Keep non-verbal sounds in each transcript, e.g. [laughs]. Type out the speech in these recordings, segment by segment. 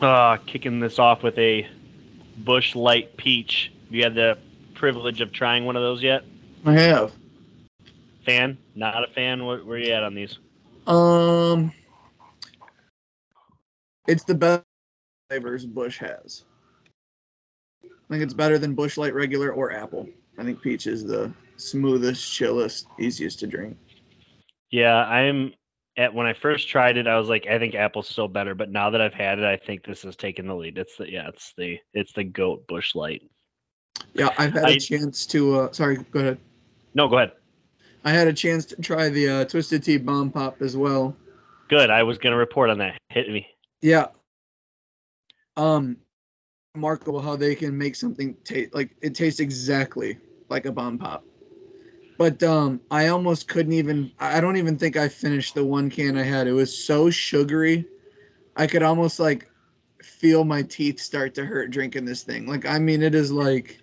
Uh, kicking this off with a Busch Light Peach. You had the privilege of trying one of those yet? I have. Fan? Not a fan? Where, where you at on these? Um, it's the best flavors Busch has. I think it's better than Busch Light regular or apple. I think peach is the smoothest, chillest, easiest to drink. Yeah, I'm at when I first tried it, I was like, I think apple's still better. But now that I've had it, I think this has taken the lead. It's the yeah, it's the it's the goat Busch Light. Yeah, I've had a I- chance to. Uh, sorry, go ahead. No, go ahead. I had a chance to try the uh, Twisted Tea Bomb Pop as well. Good. I was gonna report on that. Hit me. Yeah. Um, remarkable how they can make something taste like it tastes exactly like a bomb pop. But um, I almost couldn't even. I don't even think I finished the one can I had. It was so sugary, I could almost like feel my teeth start to hurt drinking this thing. Like I mean, it is like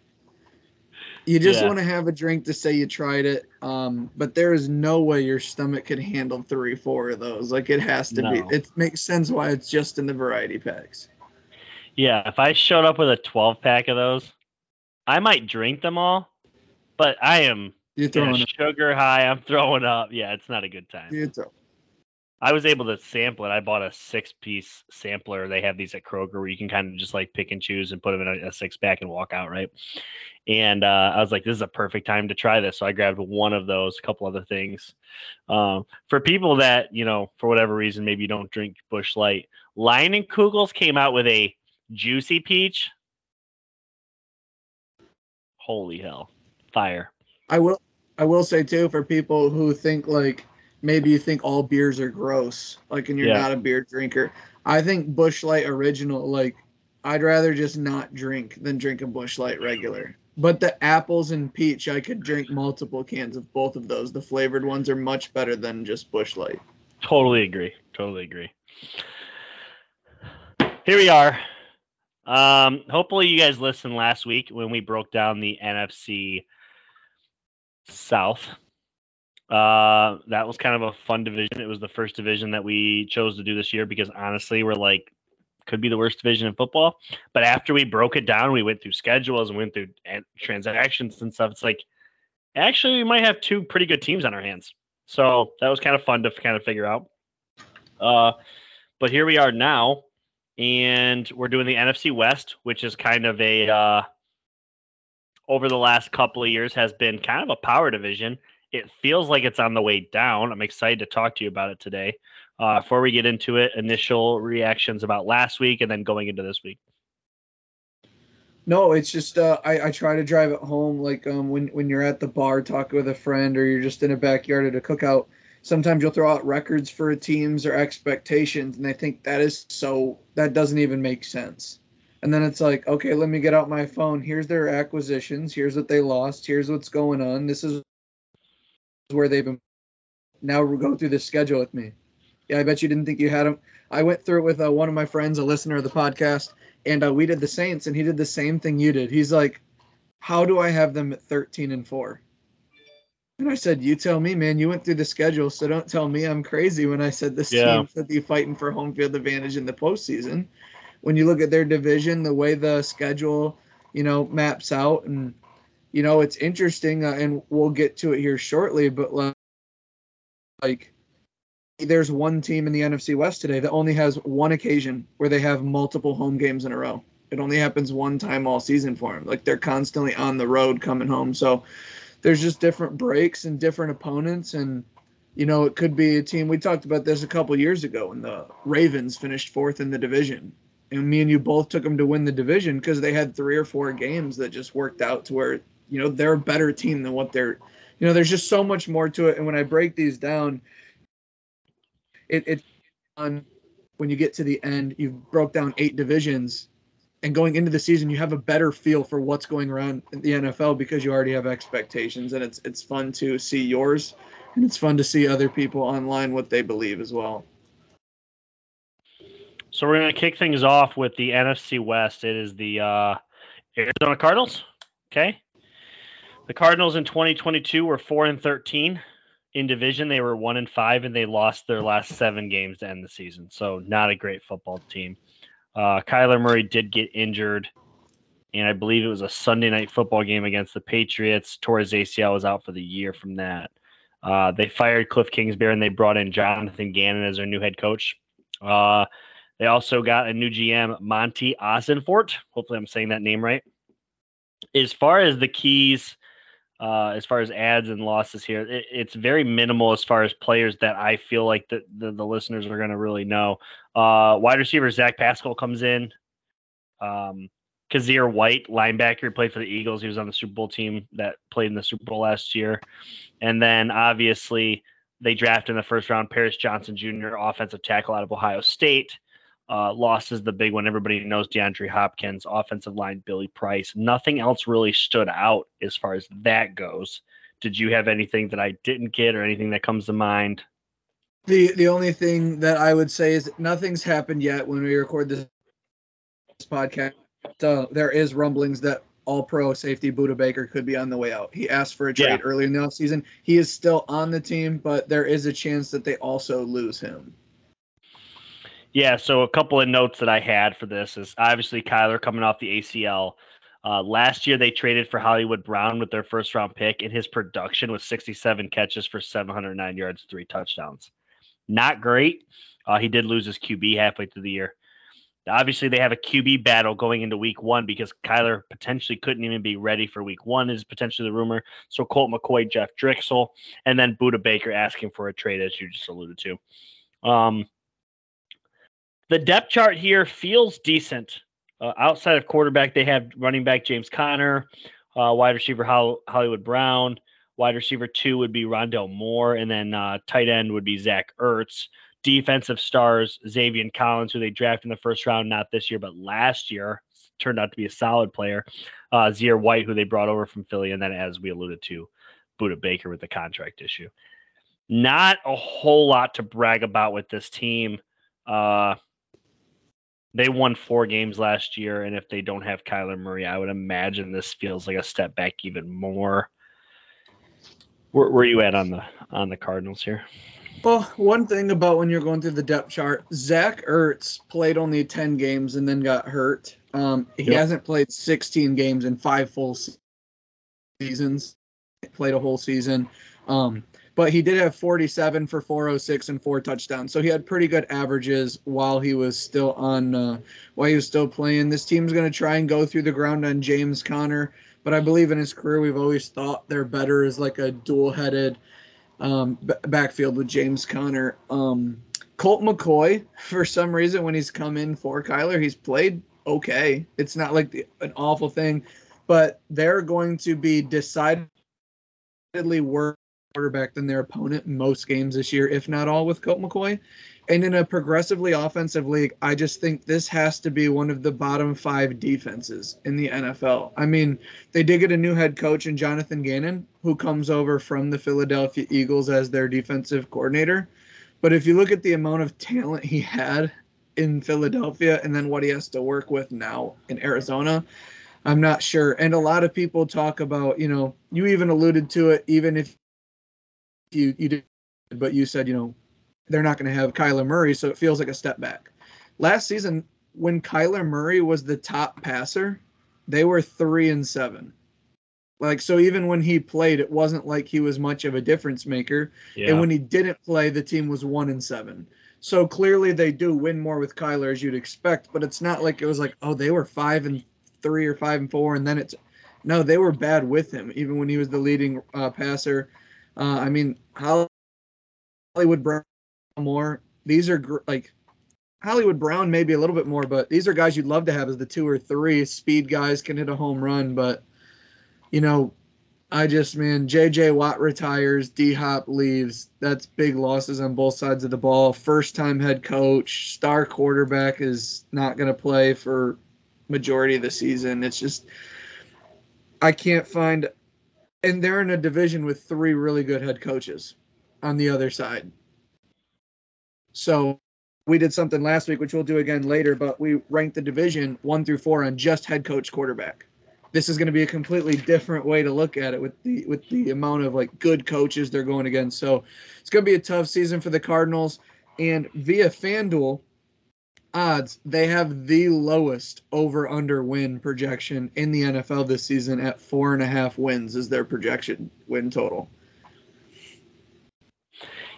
you just Yeah. want to have a drink to say you tried it. Um, but there is no way your stomach could handle three, four of those. Like it has to No. be. It makes sense why it's just in the variety packs. Yeah, if I showed up with a 12 pack of those, I might drink them all, but I am You're throwing it. sugar high. I'm throwing up. Yeah, it's not a good time. You're I was able to sample it. I bought a six piece sampler. They have these at Kroger where you can kind of just like pick and choose and put them in a, a six pack and walk out, right? And uh, I was like, this is a perfect time to try this. So I grabbed one of those, a couple other things. Um, for people that, you know, for whatever reason, maybe you don't drink Busch Light, Leinenkugel's came out with a juicy peach. Holy hell. Fire. I will. I will say too for people who think like maybe you think all beers are gross, like and you're Yeah. not a beer drinker. I think Busch Light original, like I'd rather just not drink than drink a Busch Light regular. But the apples and peach, I could drink multiple cans of both of those. The flavored ones are much better than just Busch Light. Totally agree. Totally agree. Here we are. Um, hopefully, you guys listened last week when we broke down the NFC South. Uh, that was kind of a fun division. It was the first division that we chose to do this year because honestly, we're like, could be the worst division in football. But after we broke it down, we went through schedules and went through transactions and stuff. It's like, actually, we might have two pretty good teams on our hands. So that was kind of fun to kind of figure out. Uh, but here we are now, and we're doing the NFC West, which is kind of a uh, over the last couple of years has been kind of a power division. It feels like it's on the way down. I'm excited to talk to you about it today. Uh, before we get into it, initial reactions about last week and then going into this week. No, it's just uh, I, I try to drive it home like um, when when you're at the bar talking with a friend or you're just in a backyard at a cookout. Sometimes you'll throw out records for a teams or expectations, and I think that is so that doesn't even make sense. And then it's like, okay, let me get out my phone. Here's their acquisitions. Here's what they lost. Here's what's going on. This is where they've been. Now we'll go through this schedule with me. Yeah, I bet you didn't think you had them. I went through it with uh, one of my friends, a listener of the podcast and uh, we did the Saints, and he did the same thing you did. He's like, "How do I have them at 13 and four? And I said, "You tell me, man. You went through the schedule, so don't tell me I'm crazy when I said this Yeah. team should be fighting for home field advantage in the postseason. When you look at their division, the way the schedule, you know, maps out, and you know, it's interesting, uh, and we'll get to it here shortly. But like, like there's one team in the NFC West today that only has one occasion where they have multiple home games in a row. It only happens one time all season for them. Like they're constantly on the road coming home. So there's just different breaks and different opponents and you know, it could be a team we talked about this a couple years ago when the Ravens finished fourth in the division. And me and you both took them to win the division because they had three or four games that just worked out to where, you know, they're a better team than what they're you know, there's just so much more to it. And when I break these down, it, it's on when you get to the end, you've broke down eight divisions, and going into the season, you have a better feel for what's going around in the NFL because you already have expectations, and it's it's fun to see yours, and it's fun to see other people online what they believe as well. So we're going to kick things off with the NFC West. It is the uh, Arizona Cardinals. Okay. The Cardinals in 2022 were 4 and 13. in division they were one and five, and they lost their last seven games to end the season. So not a great football team. Uh, Kyler Murray did get injured, and I believe it was a Sunday night football game against the Patriots. Tore his ACL was out for the year from that. Uh, they fired Cliff Kingsbury and they brought in Jonathan Gannon as their new head coach. Uh, they also got a new GM, Monty Ossenfort. Hopefully, I'm saying that name right. As far as the keys, uh, as far as ads and losses here, it, it's very minimal as far as players that I feel like the, the, the listeners are going to really know. Uh, wide receiver Zach Pascal comes in. Um, Kyzir White, linebacker, played for the Eagles. He was on the Super Bowl team that played in the Super Bowl last year. And then obviously they draft in the first round Paris Johnson Jr., offensive tackle out of Ohio State. Uh, loss is the big one. Everybody knows DeAndre Hopkins, offensive line Billy Price. Nothing else really stood out as far as that goes. Did you have anything that I didn't get or anything that comes to mind? The the only thing that I would say is nothing's happened yet when we record this podcast. Uh, there is rumblings that all pro safety Budda Baker could be on the way out. He asked for a trade yeah. early in the offseason. He is still on the team, but there is a chance that they also lose him. Yeah, so a couple of notes that I had for this is obviously Kyler coming off the ACL. Uh, last year they traded for Hollywood Brown with their first round pick, and his production was 67 catches for 709 yards, three touchdowns. Not great. Uh, he did lose his QB halfway through the year. Obviously, they have a QB battle going into week one because Kyler potentially couldn't even be ready for week one, is potentially the rumor. So Colt McCoy, Jeff Driskel, and then Budda Baker asking for a trade, as you just alluded to. Um, the depth chart here feels decent. Uh, outside of quarterback, they have running back James Conner, uh, wide receiver Hollywood Brown, wide receiver two would be Rondale Moore, and then uh, tight end would be Zach Ertz defensive stars, Zaven Collins, who they drafted in the first round, not this year, but last year, turned out to be a solid player. Uh, Kyzir White, who they brought over from Philly, and then, as we alluded to, Budda Baker with the contract issue. Not a whole lot to brag about with this team. Uh, they won four games last year, and if they don't have Kyler Murray, I would imagine this feels like a step back even more. Where, where are you at on the on the Cardinals here? Well, one thing about when you're going through the depth chart, Zach Ertz played only 10 games and then got hurt. Um, he yep. hasn't played 16 games in five full seasons. Played a whole season. Um, but he did have 47 for 406 and four touchdowns. So he had pretty good averages while he was still on, uh, while he was still playing. This team's going to try and go through the ground on James Conner. But I believe in his career, we've always thought they're better as like a dual headed um, b- backfield with James Conner. Um, Colt McCoy, [laughs] for some reason, when he's come in for Kyler, he's played okay. It's not like the, an awful thing, but they're going to be decidedly worse quarterback than their opponent most games this year, if not all, with Colt McCoy. And in a progressively offensive league, I just think this has to be one of the bottom five defenses in the NFL. I mean, they did get a new head coach in Jonathan Gannon, who comes over from the Philadelphia Eagles as their defensive coordinator. But if you look at the amount of talent he had in Philadelphia and then what he has to work with now in Arizona, I'm not sure. And a lot of people talk about, you know, you even alluded to it, even if you you did, but you said, you know, they're not going to have Kyler Murray, so it feels like a step back. Last season, when Kyler Murray was the top passer, they were three and seven. Like so, even when he played, it wasn't like he was much of a difference maker. Yeah. And when he didn't play, the team was one and seven. So clearly, they do win more with Kyler as you'd expect. But it's not like it was like, oh, they were five and three or five and four, and then it's no, they were bad with him, even when he was the leading uh, passer. Uh, I mean, Hollywood Brown more. These are gr- like Hollywood Brown maybe a little bit more, but these are guys you'd love to have as the two or three speed guys can hit a home run. But you know, I just man, J.J. Watt retires, D Hop leaves. That's big losses on both sides of the ball. First time head coach, star quarterback is not going to play for majority of the season. It's just I can't find, and they're in a division with three really good head coaches on the other side. So we did something last week, which we'll do again later, but we ranked the division one through four on just head coach quarterback. this is going to be a completely different way to look at it with the with the amount of like good coaches they're going against. So it's going to be a tough season for the Cardinals. And via FanDuel odds, they have the lowest over under win projection in the NFL this season at four and a half wins is their projection win total.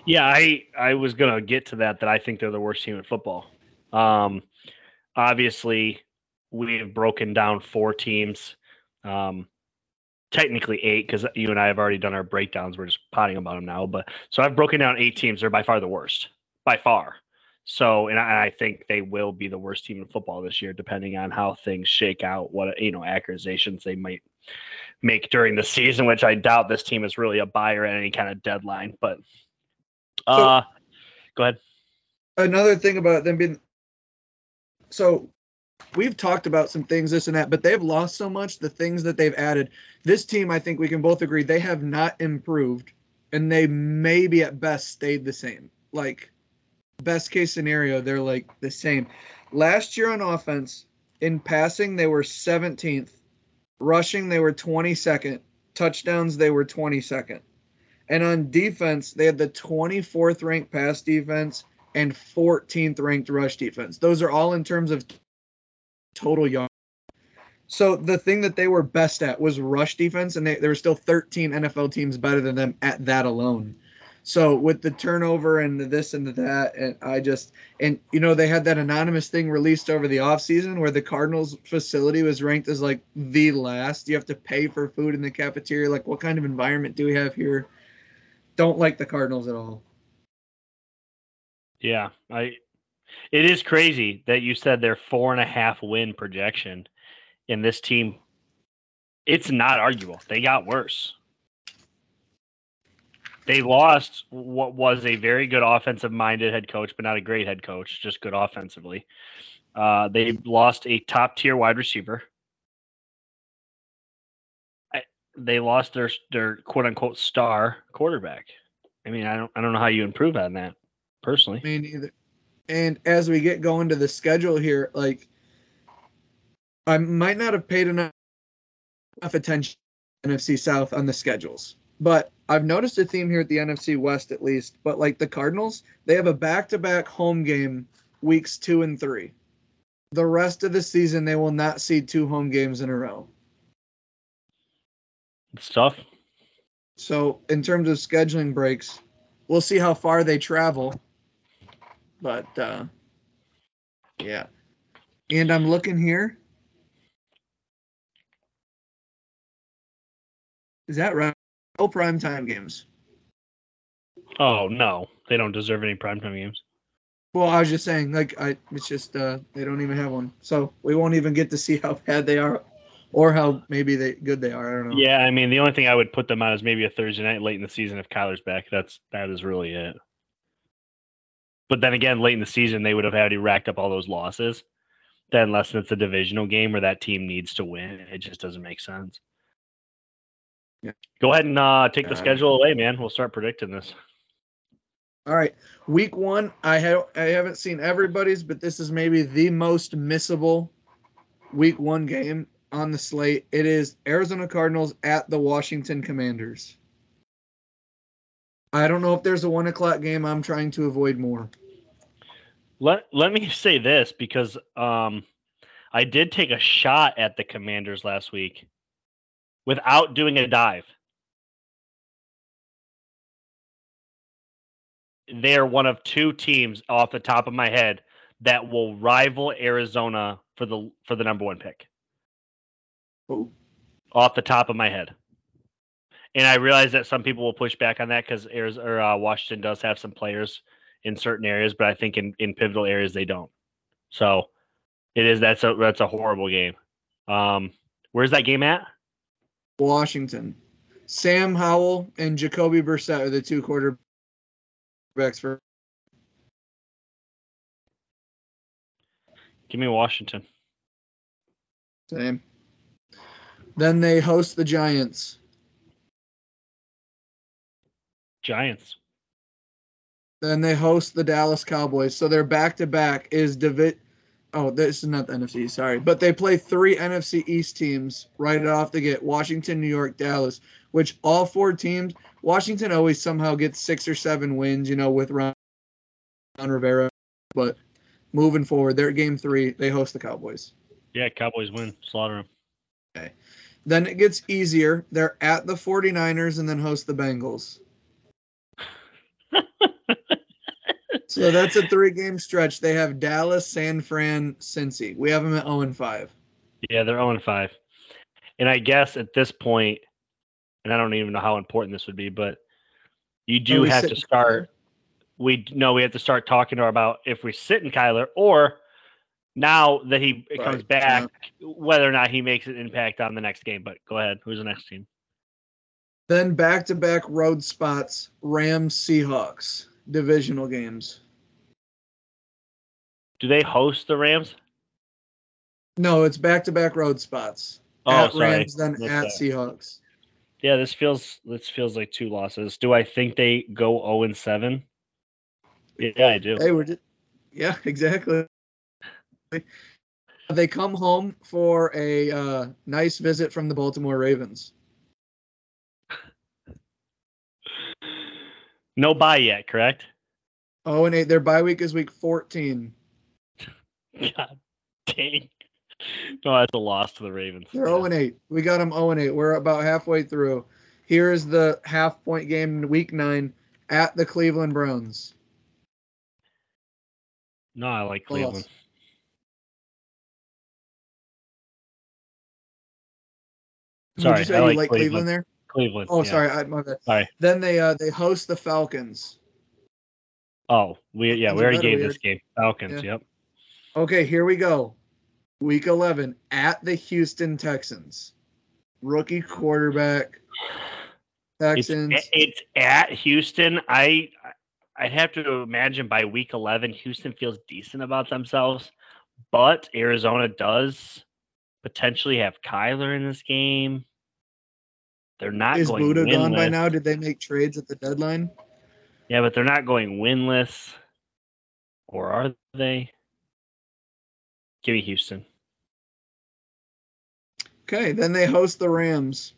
Yeah, I I was gonna get to that. That I think they're the worst team in football. Um, obviously, we have broken down four teams um, technically eight because you and I have already done our breakdowns. We're just potting about them now. But so I've broken down eight teams. They're by far the worst, by far. So, and I, I, think they will be the worst team in football this year, depending on how things shake out. What you know, accusations they might make during the season, which I doubt this team is really a buyer at any kind of deadline. But, uh, so, go ahead. Another thing about them being so we've talked about some things, this and that, but they've lost so much. The things that they've added, this team, I think we can both agree, they have not improved, and they maybe at best stayed the same. Like best case scenario, they're like the same. Last year on offense, in passing, they were 17th. Rushing, they were 22nd. Touchdowns, they were 22nd. And on defense, they had the 24th ranked pass defense and 14th ranked rush defense. Those are all in terms of total yards. So the thing that they were best at was rush defense, and they, there were still 13 NFL teams better than them at that alone. So with the turnover and the this and the that, and I just and you know they had that anonymous thing released over the offseason where the Cardinals facility was ranked as like the last. You have to pay for food in the cafeteria. Like what kind of environment do we have here? Don't like the Cardinals at all. Yeah, I it is crazy that you said their four and a half win projection in this team. It's not arguable. They got worse. They lost what was a very good offensive minded head coach, but not a great head coach, just good offensively. Uh, they lost a top tier wide receiver. I, they lost their their quote unquote star quarterback. I mean, I don't I don't know how you improve on that personally. Me neither. And as we get going to the schedule here, like I might not have paid enough attention NFC South on the schedules. But I've noticed a theme here at the NFC West at least. But like the Cardinals, they have a back-to-back home game weeks 2 and 3. The rest of the season they will not see two home games in a row. It's tough. So, in terms of scheduling breaks, we'll see how far they travel but uh, yeah. And I'm looking here. Is that right? No prime time games. Oh no, they don't deserve any prime time games. Well, I was just saying, like, I it's just uh, they don't even have one, so we won't even get to see how [laughs] bad they are, or how maybe they good they are. I don't know. Yeah, I mean, the only thing I would put them on is maybe a Thursday night late in the season if Kyler's back. That's that is really it. But then again, late in the season, they would have already racked up all those losses. Then, unless it's a divisional game where that team needs to win, it just doesn't make sense. Yeah. Go ahead and uh, take the schedule away, man. We'll start predicting this. All right, week one. I have I haven't seen everybody's, but this is maybe the most missable week one game on the slate. It is Arizona Cardinals at the Washington Commanders. I don't know if there's a one o'clock game I'm trying to avoid more. Let let me say this because um, I did take a shot at the Commanders last week without doing a dive. They are one of two teams off the top of my head that will rival Arizona for the for the number one pick. Oh. Off the top of my head. And I realize that some people will push back on that because uh, Washington does have some players in certain areas, but I think in, in pivotal areas they don't. So it is that's a that's a horrible game. Um, where's that game at? Washington. Sam Howell and Jacoby Brissett are the two quarterbacks for. Give me Washington. Same. Then they host the Giants. Giants. Then they host the Dallas Cowboys. So their back to back is David Oh, this is not the NFC. Sorry, but they play three NFC East teams right off the get: Washington, New York, Dallas. Which all four teams, Washington always somehow gets six or seven wins, you know, with Ron Rivera. But moving forward, they're game three. They host the Cowboys. Yeah, Cowboys win. Slaughter them. Okay. Then it gets easier. They're at the 49ers and then host the Bengals. [laughs] So that's a three game stretch. They have Dallas, San Fran, Cincy. We have them at 0 and 5. Yeah, they're 0 5. And I guess at this point, and I don't even know how important this would be, but you do have to start. We know we have to start talking to her about if we sit in Kyler or now that he comes Right, back, whether or not he makes an impact on the next game. But go ahead. Who's the next team? Then back to back road spots Rams, Seahawks. Divisional games. Do they host the Rams? No, it's back to back road spots. Oh, at sorry. Rams, then at that. Seahawks. Yeah, this feels this feels like two losses. Do I think they go 0 and 7? Yeah, I do. Hey, we're just, yeah, [laughs] exactly. They come home for a uh, nice visit from the Baltimore Ravens. No bye yet, correct? Oh, and eight. Their bye week is week 14. God dang. No, that's a loss to the Ravens. They're 0 and 8. We got them 0 and 8. We're about halfway through. Here is the half point game in week nine at the Cleveland Browns. No, I like Cleveland. Would Sorry, you say I like like Cleveland. Cleveland there? Cleveland. Oh, yeah. sorry, I, my bad. Sorry. Then they uh they host the Falcons. Oh, we yeah, Falcons we already gave we this game. Falcons, yep. Okay, here we go. Week 11 at the Houston Texans. Rookie quarterback. It's, Texans. it's at Houston. I I'd have to imagine by week 11 Houston feels decent about themselves, but Arizona does potentially have Kyler in this game. They're not Is going Budda gone by now? Did they make trades at the deadline? Yeah, but they're not going winless. Or are they? Give me Houston. Okay, then they host the Rams.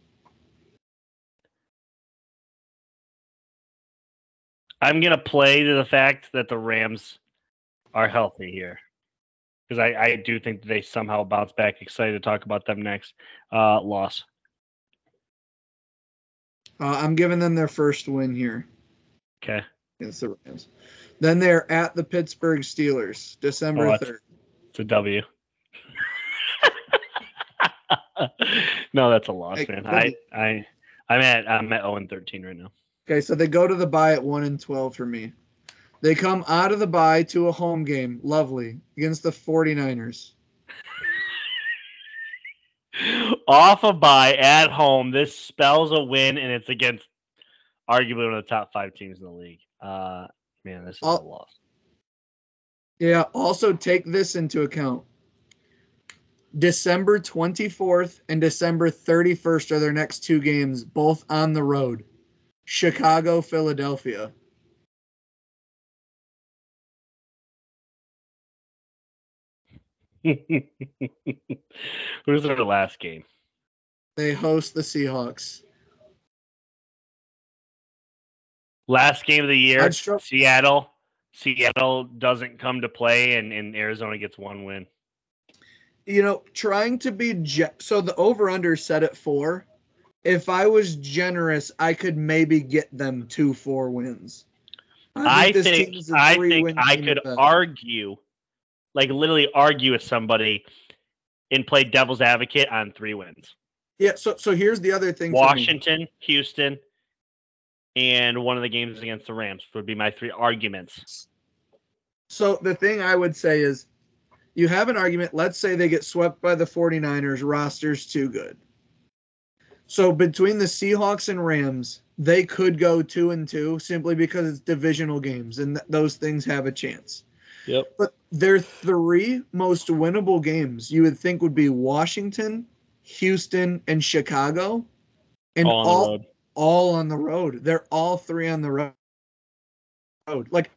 I'm gonna play to the fact that the Rams are healthy here. Because I, I do think they somehow bounce back. Excited to talk about them next. Uh loss. Uh, I'm giving them their first win here Okay. against the Rams. Then they're at the Pittsburgh Steelers, December Oh, 3rd. It's a W. [laughs] no, that's a loss, Hey, man. I. I I'm at I'm at 0 and 13 right now. Okay, so they go to the bye at 1 and 12 for me. They come out of the bye to a home game, lovely, against the 49ers. Off a bye at home. This spells a win, and it's against arguably one of the top five teams in the league. Uh, man, this is a I'll- loss. Yeah, also take this into account. December 24th and December 31st are their next two games, both on the road. Chicago, Philadelphia. [laughs] Who's their last game? They host the Seahawks. Last game of the year, Seattle. Seattle doesn't come to play, and, and Arizona gets one win. You know, trying to be ge- so the over under set at four. If I was generous, I could maybe get them two four wins. I think is a I think I could argue, like literally argue with somebody, and play devil's advocate on three wins. Yeah, so so here's the other thing. for me. Washington, Houston, and one of the games against the Rams would be my three arguments. So the thing I would say is you have an argument. Let's say they get swept by the 49ers, roster's too good. So between the Seahawks and Rams, they could go two and two simply because it's divisional games and th- those things have a chance. Yep. But their three most winnable games you would think would be Washington, Houston, and Chicago. And All on the all, road. all on the road. They're all three on the road. Like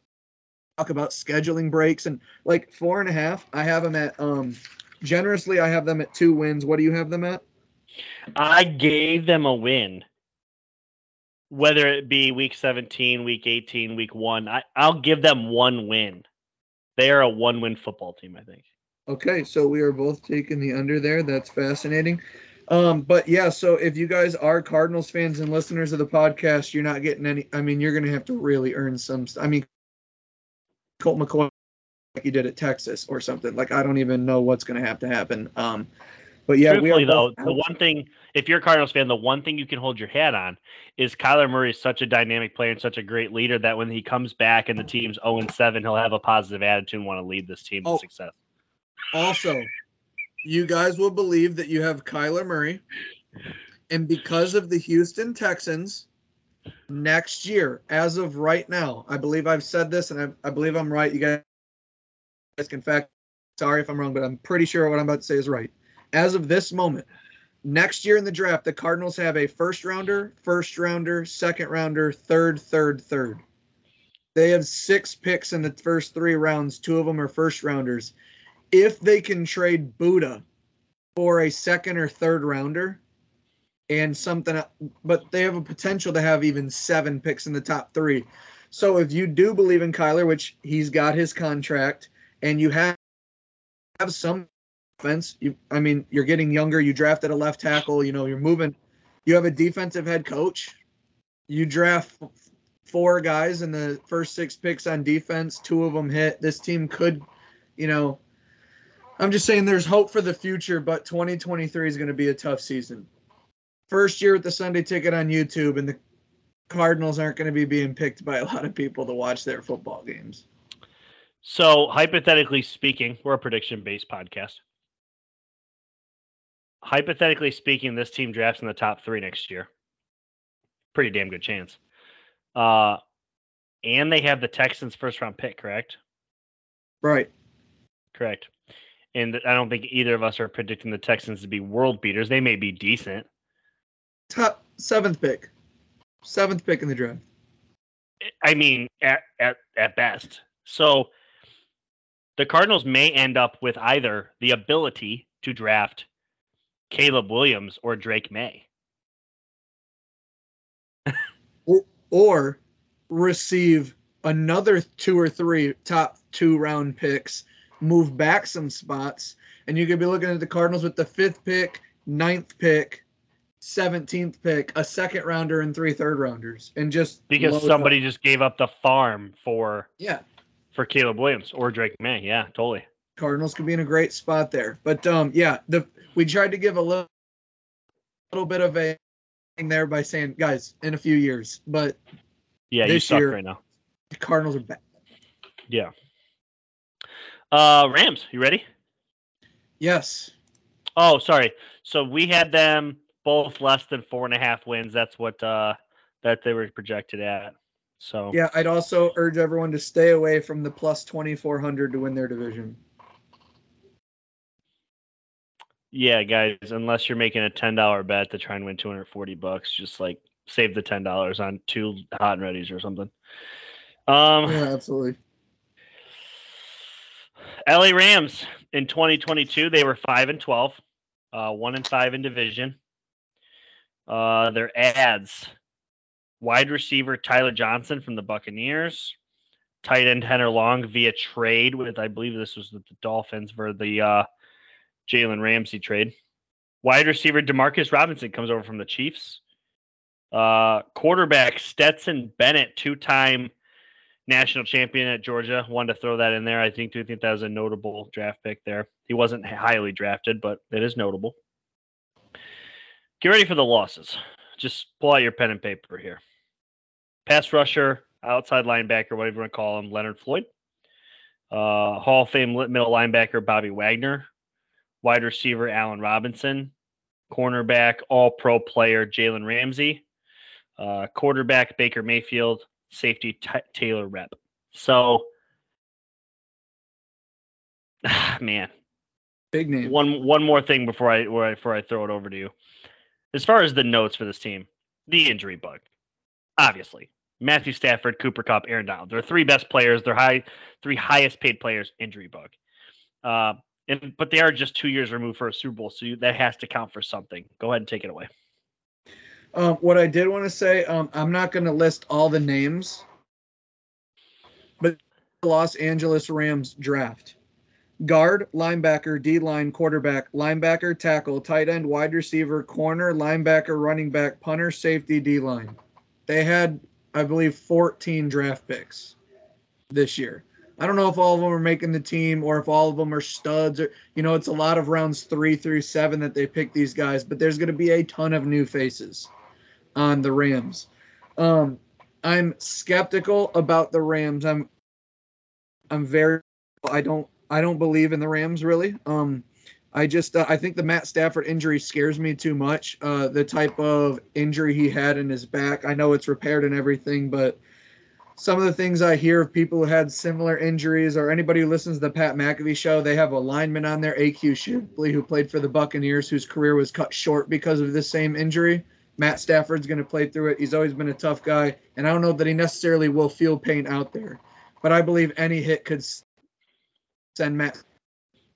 talk about scheduling breaks and like four and a half. I have them at um generously. I have them at two wins. What do you have them at? I gave them a win. Whether it be week 17, week 18, week one, I, I'll give them one win. They are a one win football team, I think. Okay, so we are both taking the under there. That's fascinating. Um, but yeah, so if you guys are Cardinals fans and listeners of the podcast, you're not getting any. I mean, you're going to have to really earn some. I mean, Colt McCoy, like you did at Texas or something. Like I don't even know what's going to have to happen. Um, but yeah, Truthfully, though, the one thing, if you're a Cardinals fan, the one thing you can hold your hat on is Kyler Murray is such a dynamic player and such a great leader that when he comes back and the team's 0 7, he'll have a positive attitude and want to lead this team oh, to success. Also, you guys will believe that you have Kyler Murray, and because of the Houston Texans, next year, as of right now, I believe I've said this, and I, I believe I'm right. You guys can fact. Sorry if I'm wrong, but I'm pretty sure what I'm about to say is right as of this moment, next year in the draft, the Cardinals have a first rounder, first rounder, second rounder, third, third, third. They have six picks in the first three rounds. Two of them are first rounders. If they can trade Budda for a second or third rounder and something, but they have a potential to have even seven picks in the top three. So if you do believe in Kyler, which he's got his contract, and you have have some offense. You, I mean, you're getting younger. You drafted a left tackle. You know, you're moving. You have a defensive head coach. You draft four guys in the first six picks on defense. Two of them hit. This team could, you know, I'm just saying there's hope for the future, but 2023 is going to be a tough season. First year with the Sunday ticket on YouTube, and the Cardinals aren't going to be being picked by a lot of people to watch their football games. So, hypothetically speaking, we're a prediction based podcast hypothetically speaking, this team drafts in the top three next year. Pretty damn good chance. Uh, and they have the Texans' first round pick, correct? Right. Correct. And I don't think either of us are predicting the Texans to be world beaters. They may be decent. Top seventh pick, seventh pick in the draft. I mean, at at at best. So the Cardinals may end up with either the ability to draft Caleb Williams or Drake Maye, [laughs] or, or receive another two or three top two round picks, move back some spots, and you could be looking at the Cardinals with the fifth pick, ninth pick, 17th pick, a second rounder, and three third rounders, and just because somebody up. just gave up the farm for yeah for Caleb Williams or Drake Maye. Yeah, totally. Cardinals could be in a great spot there. But um, yeah, the we tried to give a little little bit of a thing there by saying, guys, in a few years. But yeah, this you suck year, right now. The Cardinals are back. Yeah. Uh, Rams, you ready? Yes. Oh, sorry. So we had them both less than four and a half wins. That's what uh that they were projected at. So yeah, I'd also urge everyone to stay away from the plus twenty four hundred to win their division. Yeah, guys, unless you're making a ten dollar bet to try and win two hundred forty bucks, just like save the ten dollars on two hot and readies or something. Um, yeah, absolutely. LA Rams in 2022, they were five and twelve, uh, one and five in division. Uh, their ads: wide receiver Tyler Johnson from the Buccaneers, tight end Hunter Long via trade with I believe this was with the Dolphins for the uh, Jalen Ramsey trade. Wide receiver Demarcus Robinson comes over from the Chiefs. Uh, quarterback Stetson Bennett, two-time national champion at Georgia. Wanted to throw that in there. I think do think that was a notable draft pick there. He wasn't highly drafted, but it is notable. Get ready for the losses. Just pull out your pen and paper here. Pass rusher, outside linebacker, whatever you want to call him, Leonard Floyd. Uh, Hall of Fame middle linebacker Bobby Wagner wide receiver Allen Robinson, cornerback All Pro player Jalen Ramsey, uh, quarterback Baker Mayfield, safety T- Taylor Rapp. So, [sighs] man, big name. One one more thing before I before I throw it over to you. As far as the notes for this team, the injury bug, obviously, Matthew Stafford, Cooper Kupp, Aaron Donald. They're three best players. They're high, three highest paid players. Injury bug. Uh, and but they are just two years removed for a Super Bowl, so you, that has to count for something. Go ahead and take it away. Um, what I did want to say, um, I'm not going to list all the names, but Los Angeles Rams draft guard, linebacker, D line, quarterback, linebacker, tackle, tight end, wide receiver, corner, linebacker, running back, punter, safety, D line. They had, I believe, 14 draft picks this year. I don't know if all of them are making the team or if all of them are studs or you know it's a lot of rounds 3 through 7 that they pick these guys, but there's going to be a ton of new faces on the Rams. Um, I'm skeptical about the Rams. I'm I'm very I don't I don't believe in the Rams really. Um, I just uh, I think the Matt Stafford injury scares me too much. Uh, the type of injury he had in his back. I know it's repaired and everything, but some of the things I hear of people who had similar injuries, or anybody who listens to the Pat McAfee show, they have a lineman on there, AQ Shipley, who played for the Buccaneers, whose career was cut short because of the same injury. Matt Stafford's going to play through it. He's always been a tough guy, and I don't know that he necessarily will feel pain out there, but I believe any hit could send Matt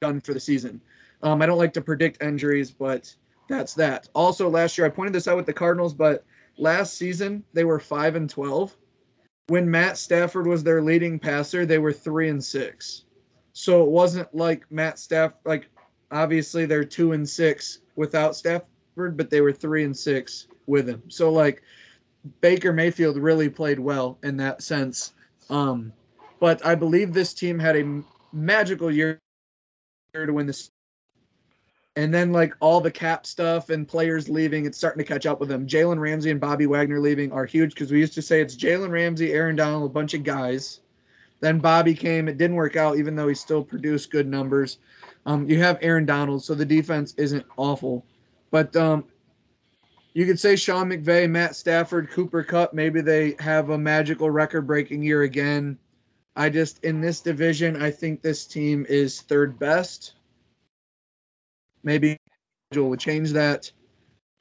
done for the season. Um, I don't like to predict injuries, but that's that. Also, last year I pointed this out with the Cardinals, but last season they were five and twelve when Matt Stafford was their leading passer, they were three and six. So it wasn't like Matt Stafford, like obviously they're two and six without Stafford, but they were three and six with him. So like Baker Mayfield really played well in that sense. Um, but I believe this team had a magical year to win this and then like all the cap stuff and players leaving, it's starting to catch up with them. Jalen Ramsey and Bobby Wagner leaving are huge because we used to say it's Jalen Ramsey, Aaron Donald, a bunch of guys. Then Bobby came. It didn't work out, even though he still produced good numbers. Um, you have Aaron Donald, so the defense isn't awful. But um, you could say Sean McVay, Matt Stafford, Cooper Kupp. maybe they have a magical record breaking year again. I just, in this division, I think this team is third best. Maybe Joel would change that.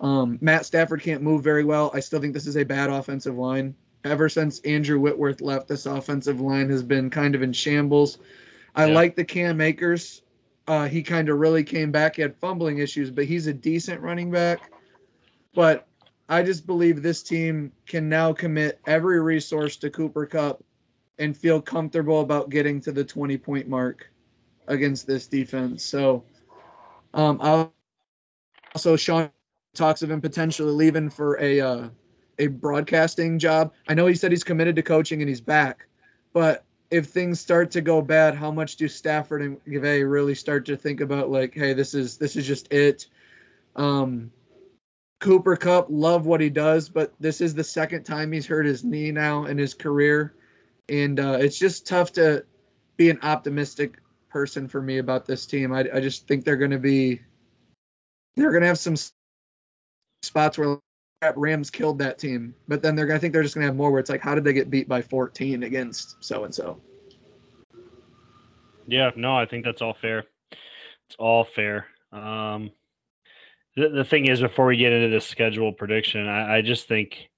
Um, Matt Stafford can't move very well. I still think this is a bad offensive line. Ever since Andrew Whitworth left, this offensive line has been kind of in shambles. I yeah. like the Cam Akers. Uh, he kind of really came back. He had fumbling issues, but he's a decent running back. But I just believe this team can now commit every resource to Cooper Kupp and feel comfortable about getting to the 20 point mark against this defense. So um, also, Sean talks of him potentially leaving for a uh, a broadcasting job. I know he said he's committed to coaching and he's back, but if things start to go bad, how much do Stafford and McVay really start to think about like, hey, this is this is just it? Um, Cooper Kupp, love what he does, but this is the second time he's hurt his knee now in his career, and uh, it's just tough to be an optimistic person for me about this team. I, I just think they're going to be they're going to have some spots where Rams killed that team, but then they're I think they're just going to have more where it's like how did they get beat by 14 against so and so. Yeah, no, I think that's all fair. It's all fair. Um, the, the thing is, before we get into the schedule prediction, I, I just think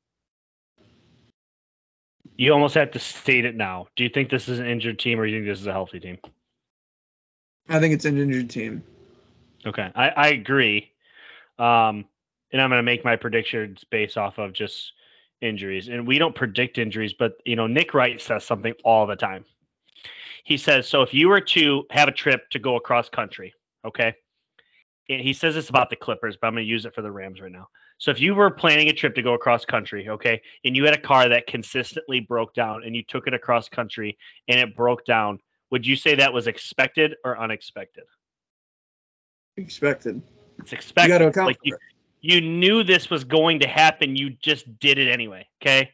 you almost have to state it now. Do you think this is an injured team, or do you think this is a healthy team? I think it's an injured team. Okay, I, I agree. Um, and I'm going to make my predictions based off of just injuries. And we don't predict injuries, but you know, Nick Wright says something all the time. He says, so if you were to have a trip to go across country, okay, and he says this about the Clippers, but I'm going to use it for the Rams right now. So if you were planning a trip to go across country, okay, and you had a car that consistently broke down and you took it across country and it broke down, would you say that was expected or unexpected? Expected. It's expected. You got to account like you, you knew this was going to happen. You just did it anyway. Okay.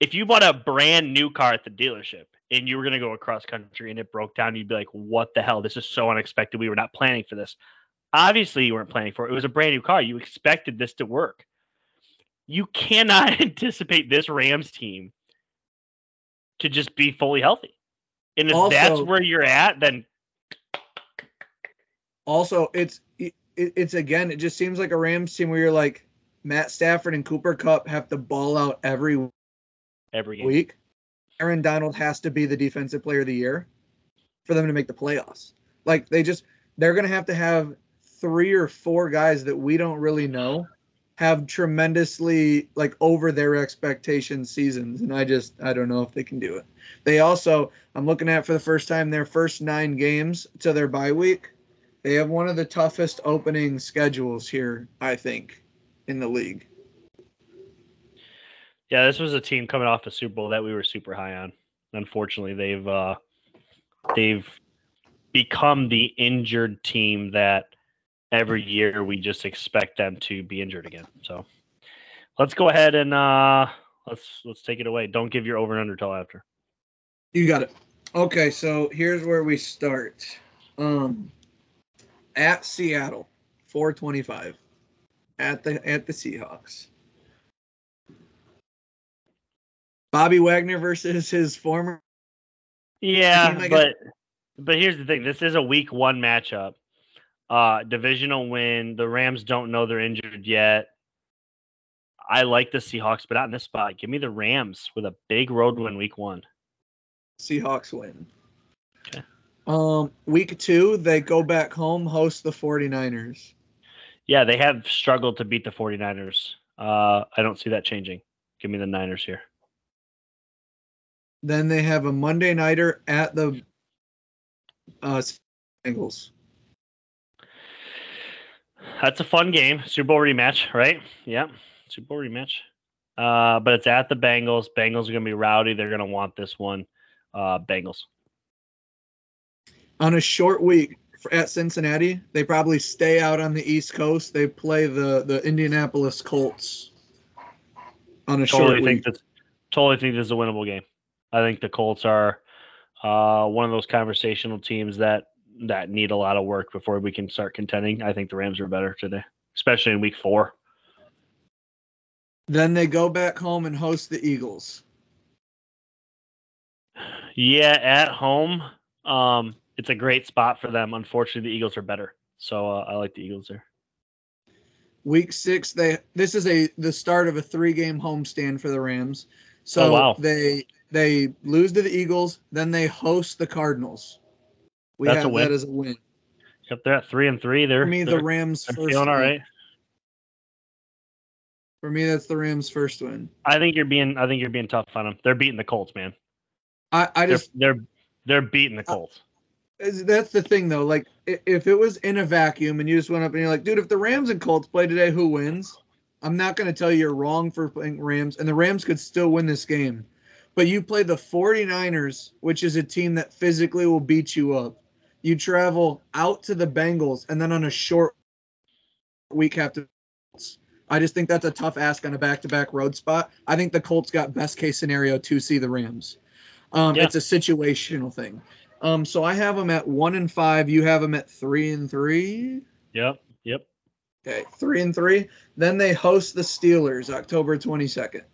If you bought a brand new car at the dealership and you were going to go across country and it broke down, you'd be like, what the hell? This is so unexpected. We were not planning for this. Obviously, you weren't planning for it. It was a brand new car. You expected this to work. You cannot [laughs] anticipate this Rams team to just be fully healthy. And if also, that's where you're at, then also it's it, it's again it just seems like a Rams team where you're like Matt Stafford and Cooper Kupp have to ball out every every game. week, Aaron Donald has to be the defensive player of the year for them to make the playoffs. Like they just they're gonna have to have three or four guys that we don't really know have tremendously like over their expectation seasons and I just I don't know if they can do it. They also I'm looking at for the first time their first 9 games to their bye week. They have one of the toughest opening schedules here, I think, in the league. Yeah, this was a team coming off a Super Bowl that we were super high on. Unfortunately, they've uh, they've become the injured team that every year we just expect them to be injured again. So let's go ahead and uh, let's let's take it away. Don't give your over and under till after. You got it. Okay, so here's where we start. Um, at Seattle, 425. At the at the Seahawks. Bobby Wagner versus his former. Yeah, team, but but here's the thing. This is a week one matchup. Uh, divisional win. The Rams don't know they're injured yet. I like the Seahawks, but not in this spot. Give me the Rams with a big road win week one. Seahawks win. Okay. Um, week two, they go back home, host the 49ers. Yeah, they have struggled to beat the 49ers. Uh, I don't see that changing. Give me the Niners here. Then they have a Monday nighter at the uh, Bengals. That's a fun game. Super Bowl rematch, right? Yeah, Super Bowl rematch. Uh, but it's at the Bengals. Bengals are going to be rowdy. They're going to want this one. Uh, Bengals. on a short week for, at Cincinnati, they probably stay out on the East Coast. They play the the Indianapolis Colts on a short Totally week. think that's totally think this is a winnable game. I think the Colts are uh, one of those conversational teams that that need a lot of work before we can start contending. I think the Rams are better today, especially in Week Four. Then they go back home and host the Eagles. Yeah, at home, um, it's a great spot for them. Unfortunately, the Eagles are better, so uh, I like the Eagles there. Week six, they this is a the start of a three game homestand for the Rams. So Oh, wow. they they lose to the Eagles, then they host the Cardinals. We That's a have win. that as a win. Yep, they're at three and three. They're For me, the they're, Rams they're first. feeling all win. right. For me, that's the Rams' first win. I think you're being I think you're being tough on them. They're beating the Colts, man. I, I They're just they're they're beating the Colts. is- that's the thing though. Like if it was in a vacuum and you just went up and you're like, dude, if the Rams and Colts play today, who wins? I'm not going to tell you you're wrong for playing Rams, and the Rams could still win this game. But you play the 49ers, which is a team that physically will beat you up. You travel out to the Bengals, and then on a short week have to. I just think that's a tough ask on a back-to-back road spot. I think the Colts got best case scenario to see the Rams. Um, Yeah. It's a situational thing. Um, so I have them at one and five. You have them at three and three. Yep, yep. Okay, three and three. Then they host the Steelers October 22nd.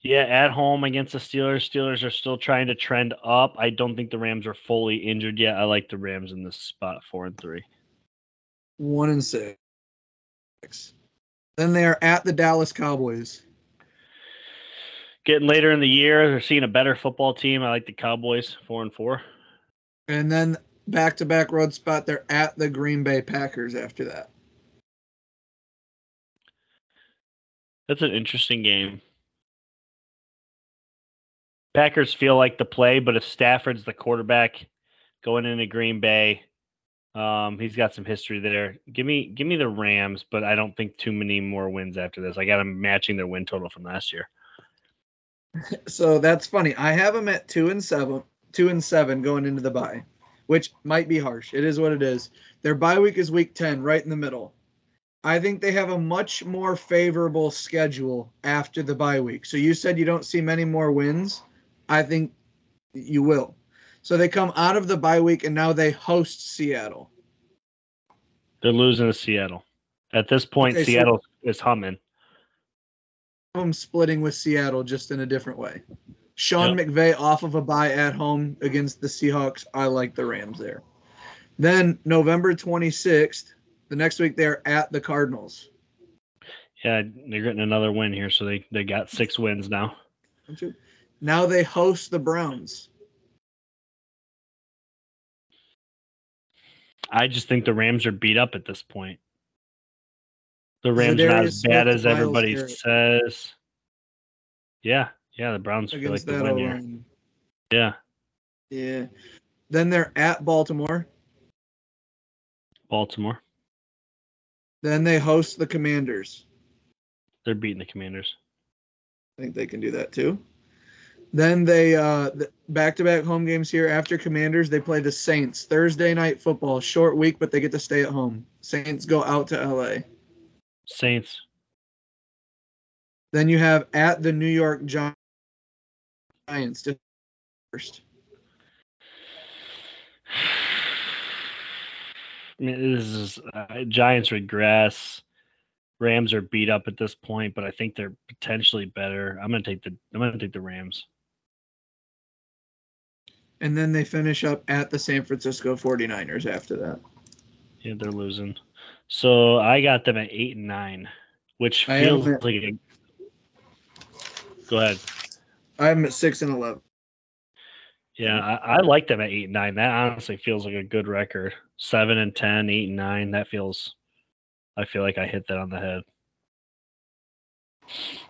Yeah, at home against the Steelers. Steelers are still trying to trend up. I don't think the Rams are fully injured yet. I like the Rams in this spot, four and three. One and six. Then they are at the Dallas Cowboys. Getting later in the year, they're seeing a better football team. I like the Cowboys, four and four. And then back to back road spot, they're at the Green Bay Packers after that. That's an interesting game. Packers feel like the play, but if Stafford's the quarterback going into Green Bay, um, he's got some history there. Give me give me the Rams, but I don't think too many more wins after this. I got them matching their win total from last year. [laughs] So that's funny. I have them at two and seven, two and seven going into the bye, which might be harsh. It is what it is. Their bye week is week 10, right in the middle. I think they have a much more favorable schedule after the bye week. So you said you don't see many more wins. I think you will. So they come out of the bye week and now they host Seattle. They're losing to Seattle. At this point, Okay, so- Seattle is humming. I'm splitting with Seattle just in a different way. Sean McVay off of a bye at home against the Seahawks. I like the Rams there. Then November 26th, the next week they're at the Cardinals. Yeah, they're getting another win here, so they they got six wins now. Now they host the Browns. I just think the Rams are beat up at this point. The Rams are not as bad as everybody says. Yeah, yeah, the Browns feel like they win here. Yeah, Yeah. Then they're at Baltimore. Baltimore. Then they host the Commanders. They're beating the Commanders. I think they can do that too. Then they uh back-to-back home games here after Commanders. They play the Saints Thursday night football. Short week, but they get to stay at home. Saints go out to LA. Saints. Then you have at the New York Gi- Giants just first. [sighs] I mean, this is uh, Giants regress. Rams are beat up at this point, but I think they're potentially better. I'm gonna take the I'm gonna take the Rams. And then they finish up at the San Francisco 49ers after that. Yeah, they're losing. So I got them at eight and nine, which feels like a. Go ahead. I'm at 6 and 11. Yeah, I, I like them at eight and nine. That honestly feels like a good record. Seven and ten, eight and nine. That feels. I feel like I hit that on the head.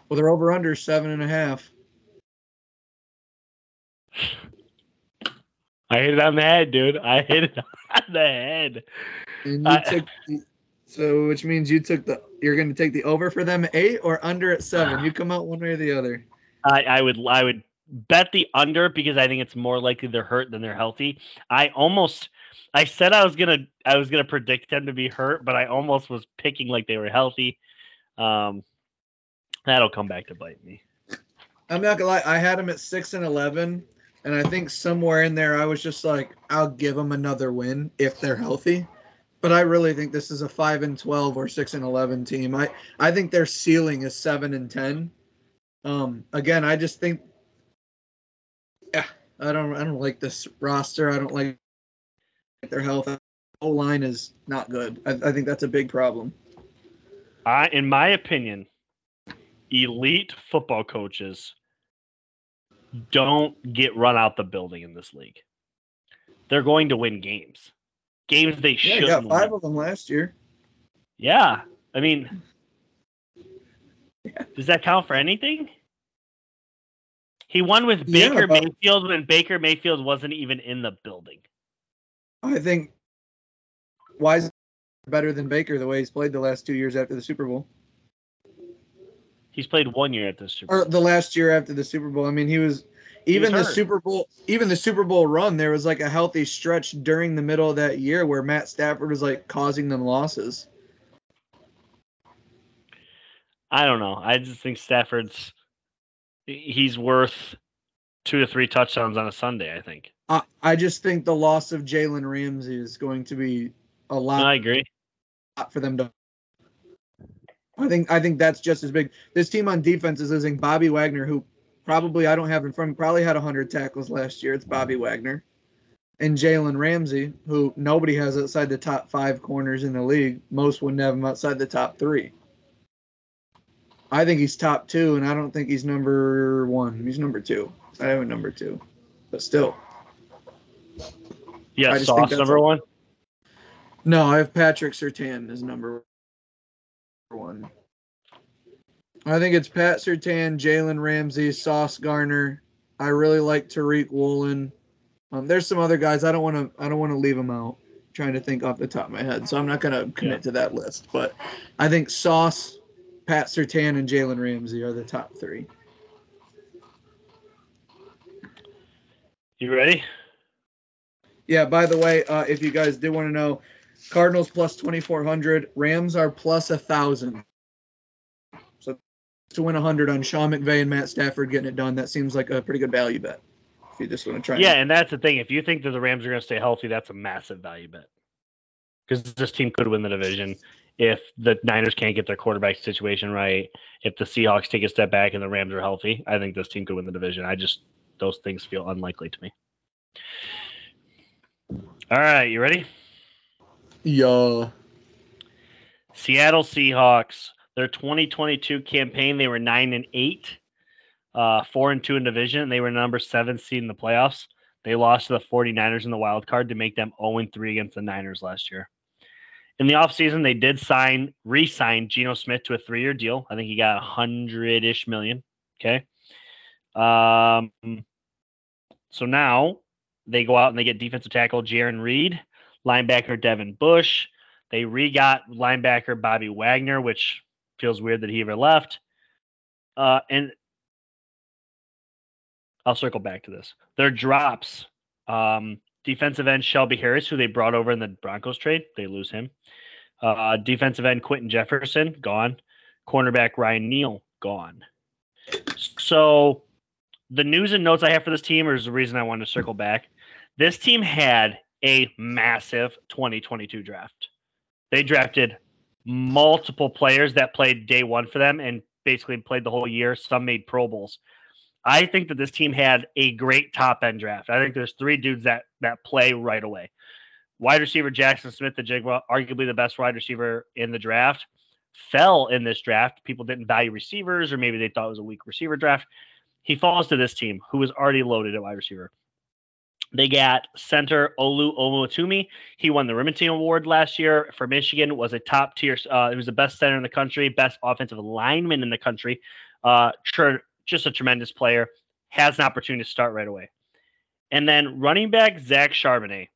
Well, they're over under seven and a half. I hit it on the head, dude. I hit it [laughs] on the head. And you I- took the, so which means you took the you're going to take the over for them at eight or under at seven. You come out one way or the other. I, I would I would bet the under because I think it's more likely they're hurt than they're healthy. I almost I said I was gonna I was gonna predict them to be hurt, but I almost was picking like they were healthy. Um, that'll come back to bite me. I'm not gonna lie, I had them at six and eleven, and I think somewhere in there I was just like, I'll give them another win if they're healthy. But I really think this is a five and twelve or six and eleven team. I I think their ceiling is seven and ten. Um, again, I just think, yeah, I don't I don't like this roster. I don't like their health. O line is not good. I, I think that's a big problem. I, in my opinion, elite football coaches don't get run out the building in this league. They're going to win games, games they Yeah, shouldn't got five win. of them last year. Yeah, I mean, [laughs] does that count for anything? He won with Yeah, Baker but- Mayfield when Baker Mayfield wasn't even in the building. I think Wise better than Baker the way he's played the last two years after the Super Bowl. He's played one year at the Super Bowl. Or the last year after the Super Bowl. I mean, he was even the. Super Bowl even the Super Bowl run, there was like a healthy stretch during the middle of that year where Matt Stafford was like causing them losses. I don't know. I just think Stafford's he's worth two to three touchdowns on a Sunday. I think. I, I just think the loss of Jalen Ramsey is going to be a No, lot I agree. for them to I think I think that's just as big. This team on defense is losing Bobby Wagner, who probably I don't have in front, probably had 100 tackles last year. It's Bobby Wagner, and Jalen Ramsey, who nobody has outside the top five corners in the league. Most wouldn't have him outside the top three. I think he's top two, and I don't think he's number one. He's number two. I have him number two, but still. Yeah, I just think Sauce number a- one. No, I have Patrick Surtain as number one. I think it's Pat Surtain, Jalen Ramsey, Sauce Gardner. I really like Tariq Woolen. Um, there's some other guys I don't want to I don't want to leave them out. trying to think off the top of my head, so I'm not gonna commit Yeah. to that list. But I think Sauce, Pat Surtain, and Jalen Ramsey are the top three. You ready? Yeah. By the way, uh, if you guys did want to know, Cardinals plus 2400, Rams are plus a thousand. So to win 100 on Sean McVay and Matt Stafford getting it done, that seems like a pretty good value bet. If you just want to try. and- Yeah, and that's the thing. If you think that the Rams are going to stay healthy, that's a massive value bet. Because this team could win the division if the Niners can't get their quarterback situation right. If the Seahawks take a step back and the Rams are healthy, I think this team could win the division. I just those things feel unlikely to me. All right, you ready? Yeah. Seattle Seahawks. Their 2022 campaign, they were nine and eight, uh, four and two in division. They were number seven seed in the playoffs. They lost to the 49ers in the wild card to make them 0 3 against the Niners last year. In the offseason, they did sign, re sign Geno Smith to a three year deal. I think he got a hundred ish million. Okay. Um, so now they go out and they get defensive tackle Jarran Reed, linebacker Devin Bush. They re got linebacker Bobby Wagner, which feels weird that he ever left. Uh, and I'll circle back to this. Their drops. Um, defensive end Shelby Harris, who they brought over in the Broncos trade, they lose him. Uh, defensive end Quinton Jefferson, gone. Cornerback Ryan Neal, gone. So the news and notes I have for this team is the reason I wanted to circle back. This team had a massive 2022 draft. They drafted multiple players that played day one for them and basically played the whole year. Some made Pro Bowls. I think that this team had a great top end draft. I think there's three dudes that that play right away. Wide receiver Jackson Smith-Njigba, arguably the best wide receiver in the draft, fell in this draft. People didn't value receivers, or maybe they thought it was a weak receiver draft. He falls to this team, who was already loaded at wide receiver. They got center Olu Oluwatimi. He won the Rimington Award last year for Michigan. Was a top tier. Uh, he was the best center in the country, best offensive lineman in the country. Uh, just a tremendous player. Has an opportunity to start right away. And then running back Zach Charbonnet,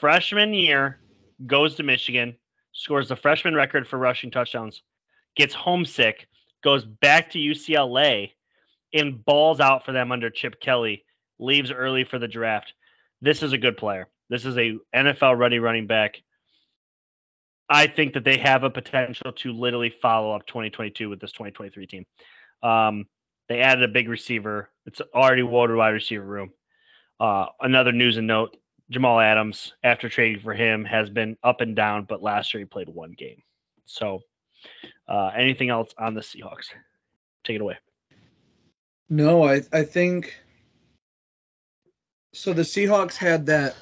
freshman year, goes to Michigan, scores the freshman record for rushing touchdowns, gets homesick, goes back to UCLA, and balls out for them under Chip Kelly, leaves early for the draft. This is a good player. This is a NFL ready running back. I think that they have a potential to literally follow up 2022 with this 2023 team. Um, they added a big receiver. It's already loaded wide receiver room. Uh, another news and note: Jamal Adams, after trading for him, has been up and down, but last year he played one game. So, uh, anything else on the Seahawks? Take it away. No, I I think so. The Seahawks had that.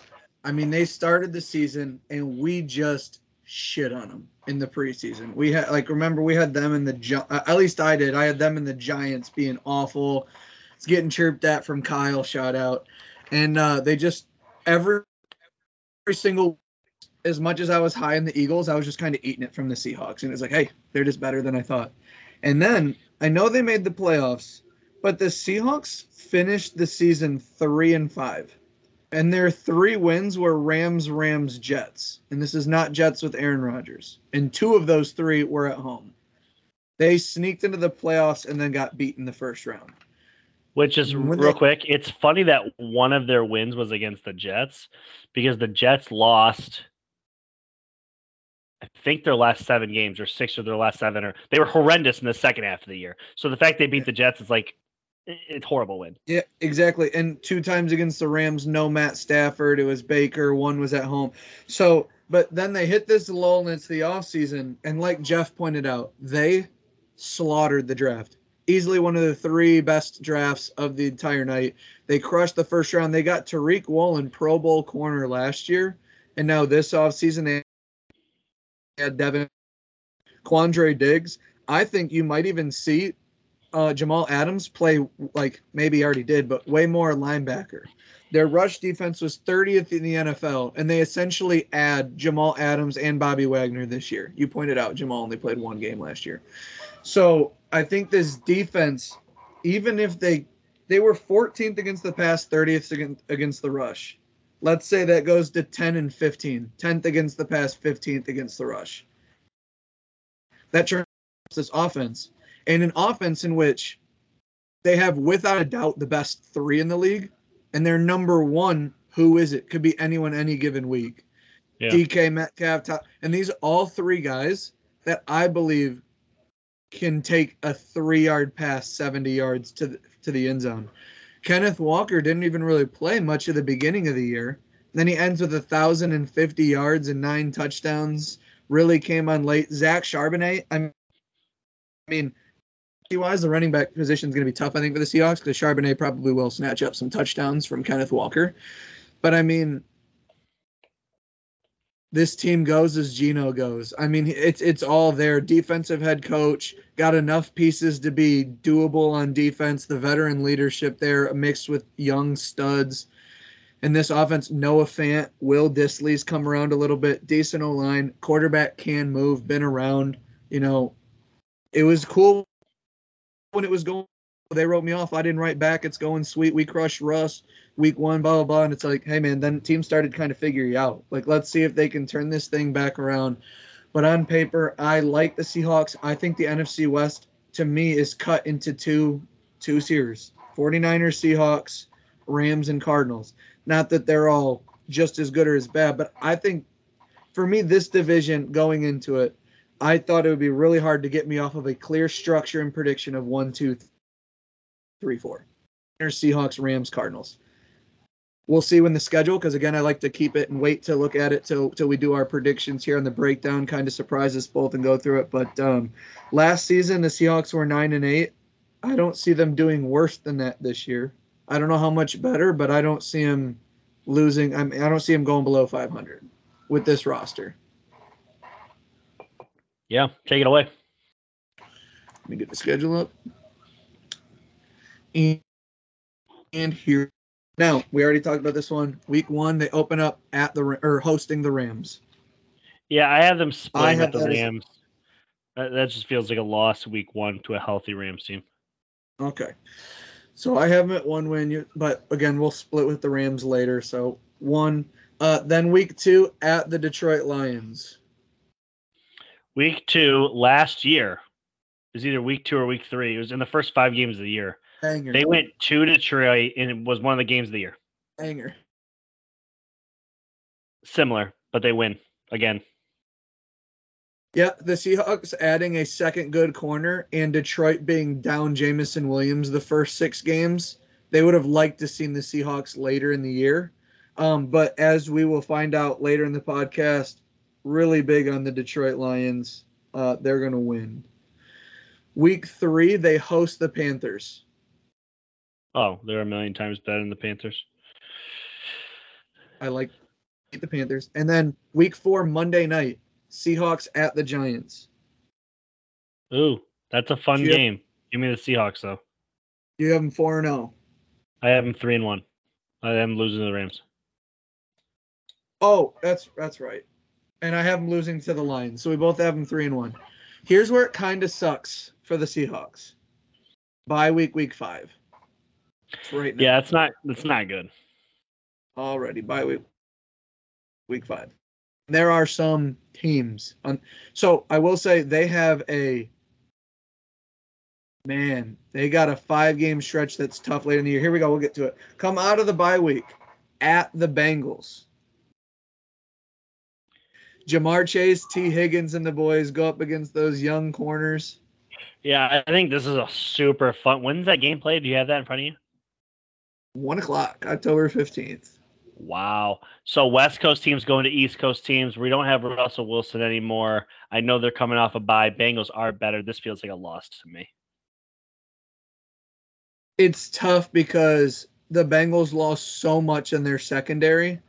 I mean, they started the season and we just shit on them in the preseason. We had like remember we had them in the at least I did. I had them in the Giants being awful. It's getting chirped at from Kyle. Shout out, and uh, they just every every single as much as I was high in the Eagles, I was just kind of eating it from the Seahawks, and it's like, hey, they're just better than I thought. And then I know they made the playoffs, but the Seahawks finished the season three and five and their three wins were Rams, Rams, Jets. And this is not Jets with Aaron Rodgers. And two of those three were at home. They sneaked into the playoffs and then got beat in the first round. Which is when real they, quick. It's funny that one of their wins was against the Jets because the Jets lost. I think their last seven games or six of their last seven, or they were horrendous in the second half of the year. So the fact they beat the Jets is like it's horrible win. Yeah, exactly. And two times against the Rams, no Matt Stafford. It was Baker. One was at home. So, but then they hit this lull and it's the offseason. And like Jeff pointed out, they slaughtered the draft. Easily one of the three best drafts of the entire night. They crushed the first round. They got Tariq Woolen, Pro Bowl corner last year. And now this offseason, they had Devin Quandre Diggs. I think you might even see uh, Jamal Adams play like maybe already did, but way more linebacker. Their rush defense was 30th in the NFL, and they essentially add Jamal Adams and Bobby Wagner this year. You pointed out Jamal only played one game last year. So I think this defense, even if they they were 14th against the pass, 30th against, against the rush. Let's say that goes to 10 and 15, 10th against the pass, 15th against the rush. That turns this offense and an offense in which they have without a doubt the best three in the league, and their number one, who is it? Could be anyone any given week. Yeah. DK Metcalf, and these all three guys that I believe can take a three-yard pass 70 yards to the, to the end zone. Kenneth Walker didn't even really play much of the beginning of the year. Then he ends with a thousand and fifty yards and nine touchdowns. Really came on late. Zach Charbonnet. I mean, wise, the running back position is going to be tough, I think, for the Seahawks because Charbonnet probably will snatch up some touchdowns from Kenneth Walker. But I mean, this team goes as Geno goes. I mean, it's it's all there. Defensive head coach got enough pieces to be doable on defense. The veteran leadership there, mixed with young studs. And this offense, Noah Fant, Will Dissly's come around a little bit. Decent O line, quarterback can move, been around. You know, it was cool when it was going. They wrote me off. I didn't write back. It's going sweet. We crushed Russ week one, blah blah blah. And it's like, hey man, then teams started kind of figuring out. Like, let's see if they can turn this thing back around. But on paper, I like the Seahawks. I think the NFC West to me is cut into two two series. 49ers, Seahawks, Rams, and Cardinals. Not that they're all just as good or as bad, but I think for me, this division going into it, I thought it would be really hard to get me off of a clear structure and prediction of one, two, three, four. Seahawks, Rams, Cardinals. We'll see when the schedule, because again, I like to keep it and wait to look at it till till we do our predictions here on the breakdown, kind of surprise us both and go through it. But um, last season, the Seahawks were nine and eight. I don't see them doing worse than that this year. I don't know how much better, but I don't see them losing. I, mean, I don't see them going below 500 with this roster. Yeah, take it away. Let me get the schedule up. And, and here. Now, we already talked about this one. Week one, they open up at the or hosting the Rams. Yeah, I have them splitting with the as- Rams. That, that just feels like a loss week one to a healthy Rams team. Okay. So I have them at one win, but again, we'll split with the Rams later. So one. Uh, then week two at the Detroit Lions. Week two last year it was either week two or week three. It was in the first five games of the year. They went to Detroit and it was one of the games of the year. Hanger. Similar, but they win again. Yeah, the Seahawks adding a second good corner and Detroit being down Jameson Williams the first six games. They would have liked to seen the Seahawks later in the year. Um, but as we will find out later in the podcast, really big on the Detroit Lions. Uh, they're going to win. Week three, they host the Panthers. Oh, they're a million times better than the Panthers. I like the Panthers. And then week four, Monday night, Seahawks at the Giants. Ooh, that's a fun Yeah. game. Give me the Seahawks though. You have them 4 and oh. 0. I have them three and one. I am losing to the Rams. Oh, that's that's right. And I have them losing to the Lions. So we both have them 3 and 1. Here's where it kind of sucks for the Seahawks. Bye week week 5. It's right now. Yeah, it's not it's not good. already by week week five. There are some teams on so I will say they have a man, they got a five game stretch that's tough later in the year. Here we go, we'll get to it. Come out of the bye week at the Bengals. Ja'Marr Chase, Tee Higgins, and the boys go up against those young corners. Yeah, I think this is a super fun. When's that game played? Do you have that in front of you? One o'clock, October fifteenth. Wow. So West Coast teams going to East Coast teams. We don't have Russell Wilson anymore. I know they're coming off a bye. Bengals are better. This feels like a loss to me. it's tough because the Bengals lost so much in their secondary,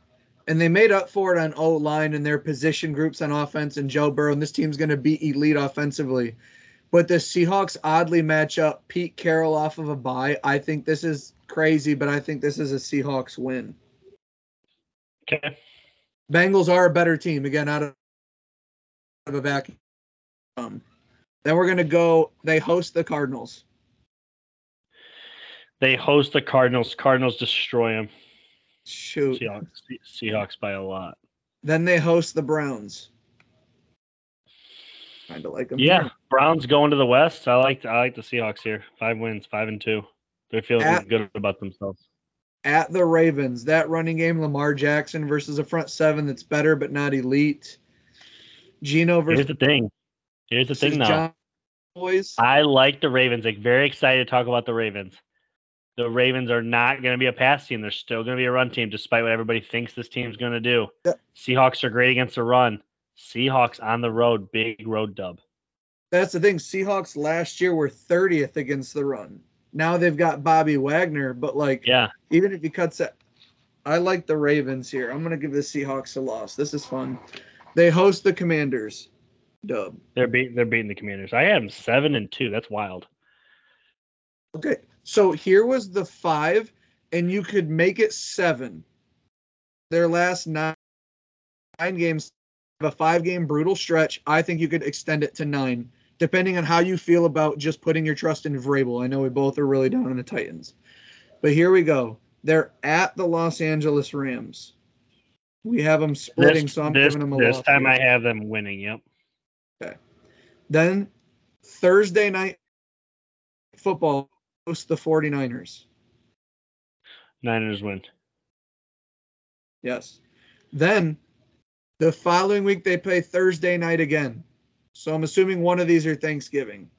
and they made up for it on O line and their position groups on offense. And Joe Burrow, and this team's going to be elite offensively. But the Seahawks oddly match up Pete Carroll off of a bye. I think this is crazy, but I think this is a Seahawks win. Okay. Bengals are a better team again out of, out of a vacuum. Um, then we're going to go. They host the Cardinals. They host the Cardinals. Cardinals destroy them. Shoot. Seahawks, Seahawks by a lot. Then they host the Browns. Kind of like them. Yeah, here. Browns going to the West. I like I like the Seahawks here. Five wins, five and two. They're feeling At- good about themselves. At the Ravens, that running game, Lamar Jackson versus a front seven that's better but not elite. Geno Here's versus the thing. Here's the thing, though. Boys. I like the Ravens. Like very excited to talk about the Ravens. The Ravens are not going to be a pass team. They're still going to be a run team, despite what everybody thinks this team's going to do. Yeah. Seahawks are great against the run. Seahawks on the road, big road dub. That's the thing. Seahawks last year were 30th against the run. Now they've got Bobby Wagner, but like Yeah, even if he cuts it, I like the Ravens here. I'm gonna give the Seahawks a loss. This is fun. They host the Commanders. Dub. They're beat, they're beating the Commanders. I them seven and two. That's wild. Okay, so here was the five, and you could make it seven. Their last nine, nine games, a five game brutal stretch. I think you could extend it to nine, depending on how you feel about just putting your trust in Vrabel. I know we both are really down on the Titans. But here we go. They're at the Los Angeles Rams. We have them splitting, This, so I'm this, giving them a this loss time here. I have them winning. Yep. Okay. Then Thursday night football host the 49ers. Niners win. Yes. Then the following week they play Thursday night again. So I'm assuming one of these are Thanksgiving.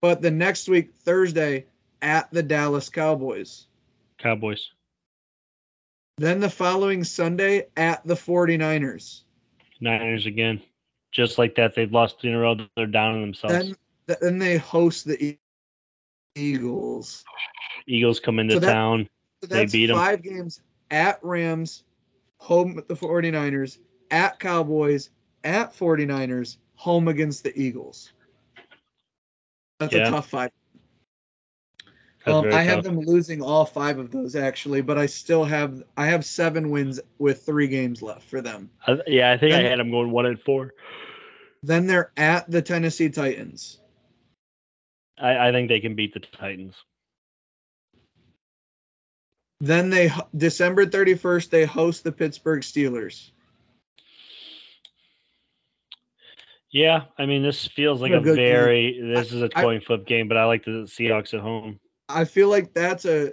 But the next week, Thursday, at the Dallas Cowboys. Cowboys. Then the following Sunday at the 49ers. Niners again. Just like that, they've lost in a row. They're down on themselves. Then then they host the Eagles. Eagles come into So that- town. So They that's them. five games at Rams, home at the 49ers, at Cowboys, at 49ers, home against the Eagles. That's Yeah. a tough five. Um, I have them losing all five of those actually, but I still have I have seven wins with three games left for them. I- yeah, I think I had them going one and four. Then they're at the Tennessee Titans. I, I think they can beat the Titans. Then they December 31st they host the Pittsburgh Steelers. Yeah, I mean, this feels like They're a good game. very. This is a coin flip game, but I like the Seahawks at home. I feel like that's a.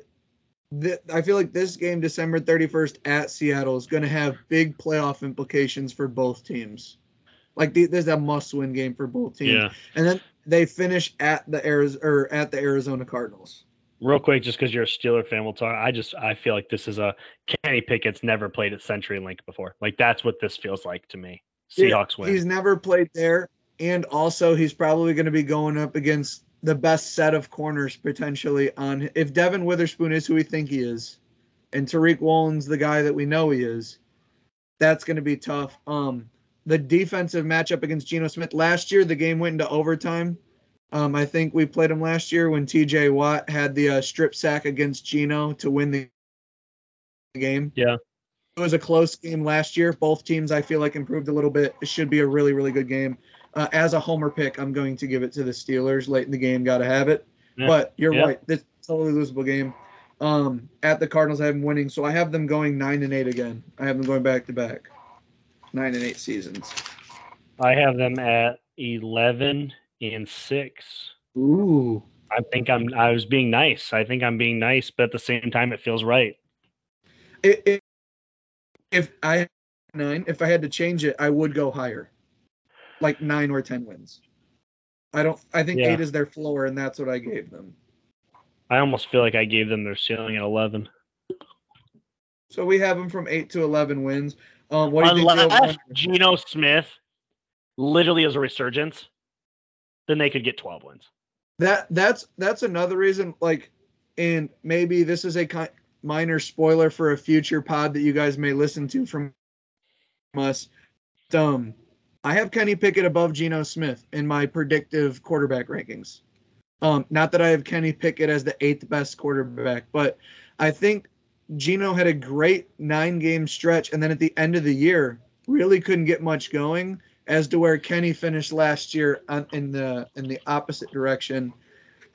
Th- I feel like this game, December 31st at Seattle, is going to have big playoff implications for both teams. Like the, there's a must-win game for both teams. Yeah. And then they finish at the Arizona or at the Arizona Cardinals. Real quick, just because you're a Steeler fan, we'll talk. I just I feel like this is a Kenny Pickett's never played at CenturyLink before. Like that's what this feels like to me. Seahawks win. He's never played there, and also he's probably going to be going up against the best set of corners potentially on. If Devon Witherspoon is who we think he is, and Tariq Woolen's the guy that we know he is, that's going to be tough. Um, the defensive matchup against Geno Smith last year, the game went into overtime. Um, I think we played him last year when T.J. Watt had the uh, strip sack against Geno to win the game. Yeah. It was a close game last year. Both teams, I feel like, improved a little bit. It should be a really, really good game. Uh, as a homer pick, I'm going to give it to the Steelers late in the game. Got to have it. Yeah. But you're Yeah. right. This totally losable game. Um, at the Cardinals, I have them winning, so I have them going nine and eight again. I have them going back to back, nine and eight seasons. I have them at eleven and six. Ooh. I think I'm. I was being nice. I think I'm being nice, but at the same time, it feels right. It, it, if I had nine, if I had to change it, I would go higher, like nine or ten wins. I don't. I think Yeah. eight is their floor, and that's what I gave them. I almost feel like I gave them their ceiling at eleven. So we have them from eight to eleven wins. Um, what do you think? Geno Smith literally is a resurgence, then they could get twelve wins. That that's that's another reason. Like, and maybe this is a ki- minor spoiler for a future pod that you guys may listen to from us. Um, I have Kenny Pickett above Geno Smith in my predictive quarterback rankings. Um, not that I have Kenny Pickett as the eighth best quarterback, but I think Geno had a great nine game stretch, and then at the end of the year, really couldn't get much going. As to where Kenny finished last year on, in the in the opposite direction.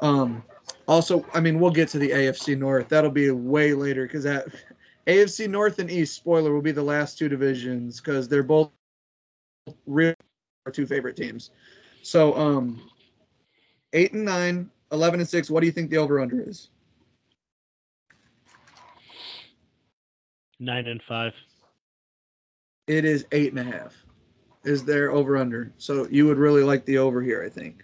Um, also, I mean, we'll get to the AFC North. That'll be way later because that [laughs] AFC North and East, spoiler, will be the last two divisions because they're both real our two favorite teams. So, um, eight and nine, 11 and six. What do you think the over under is? Nine and five. It is eight and a half. Is there over under? So you would really like the over here, I think.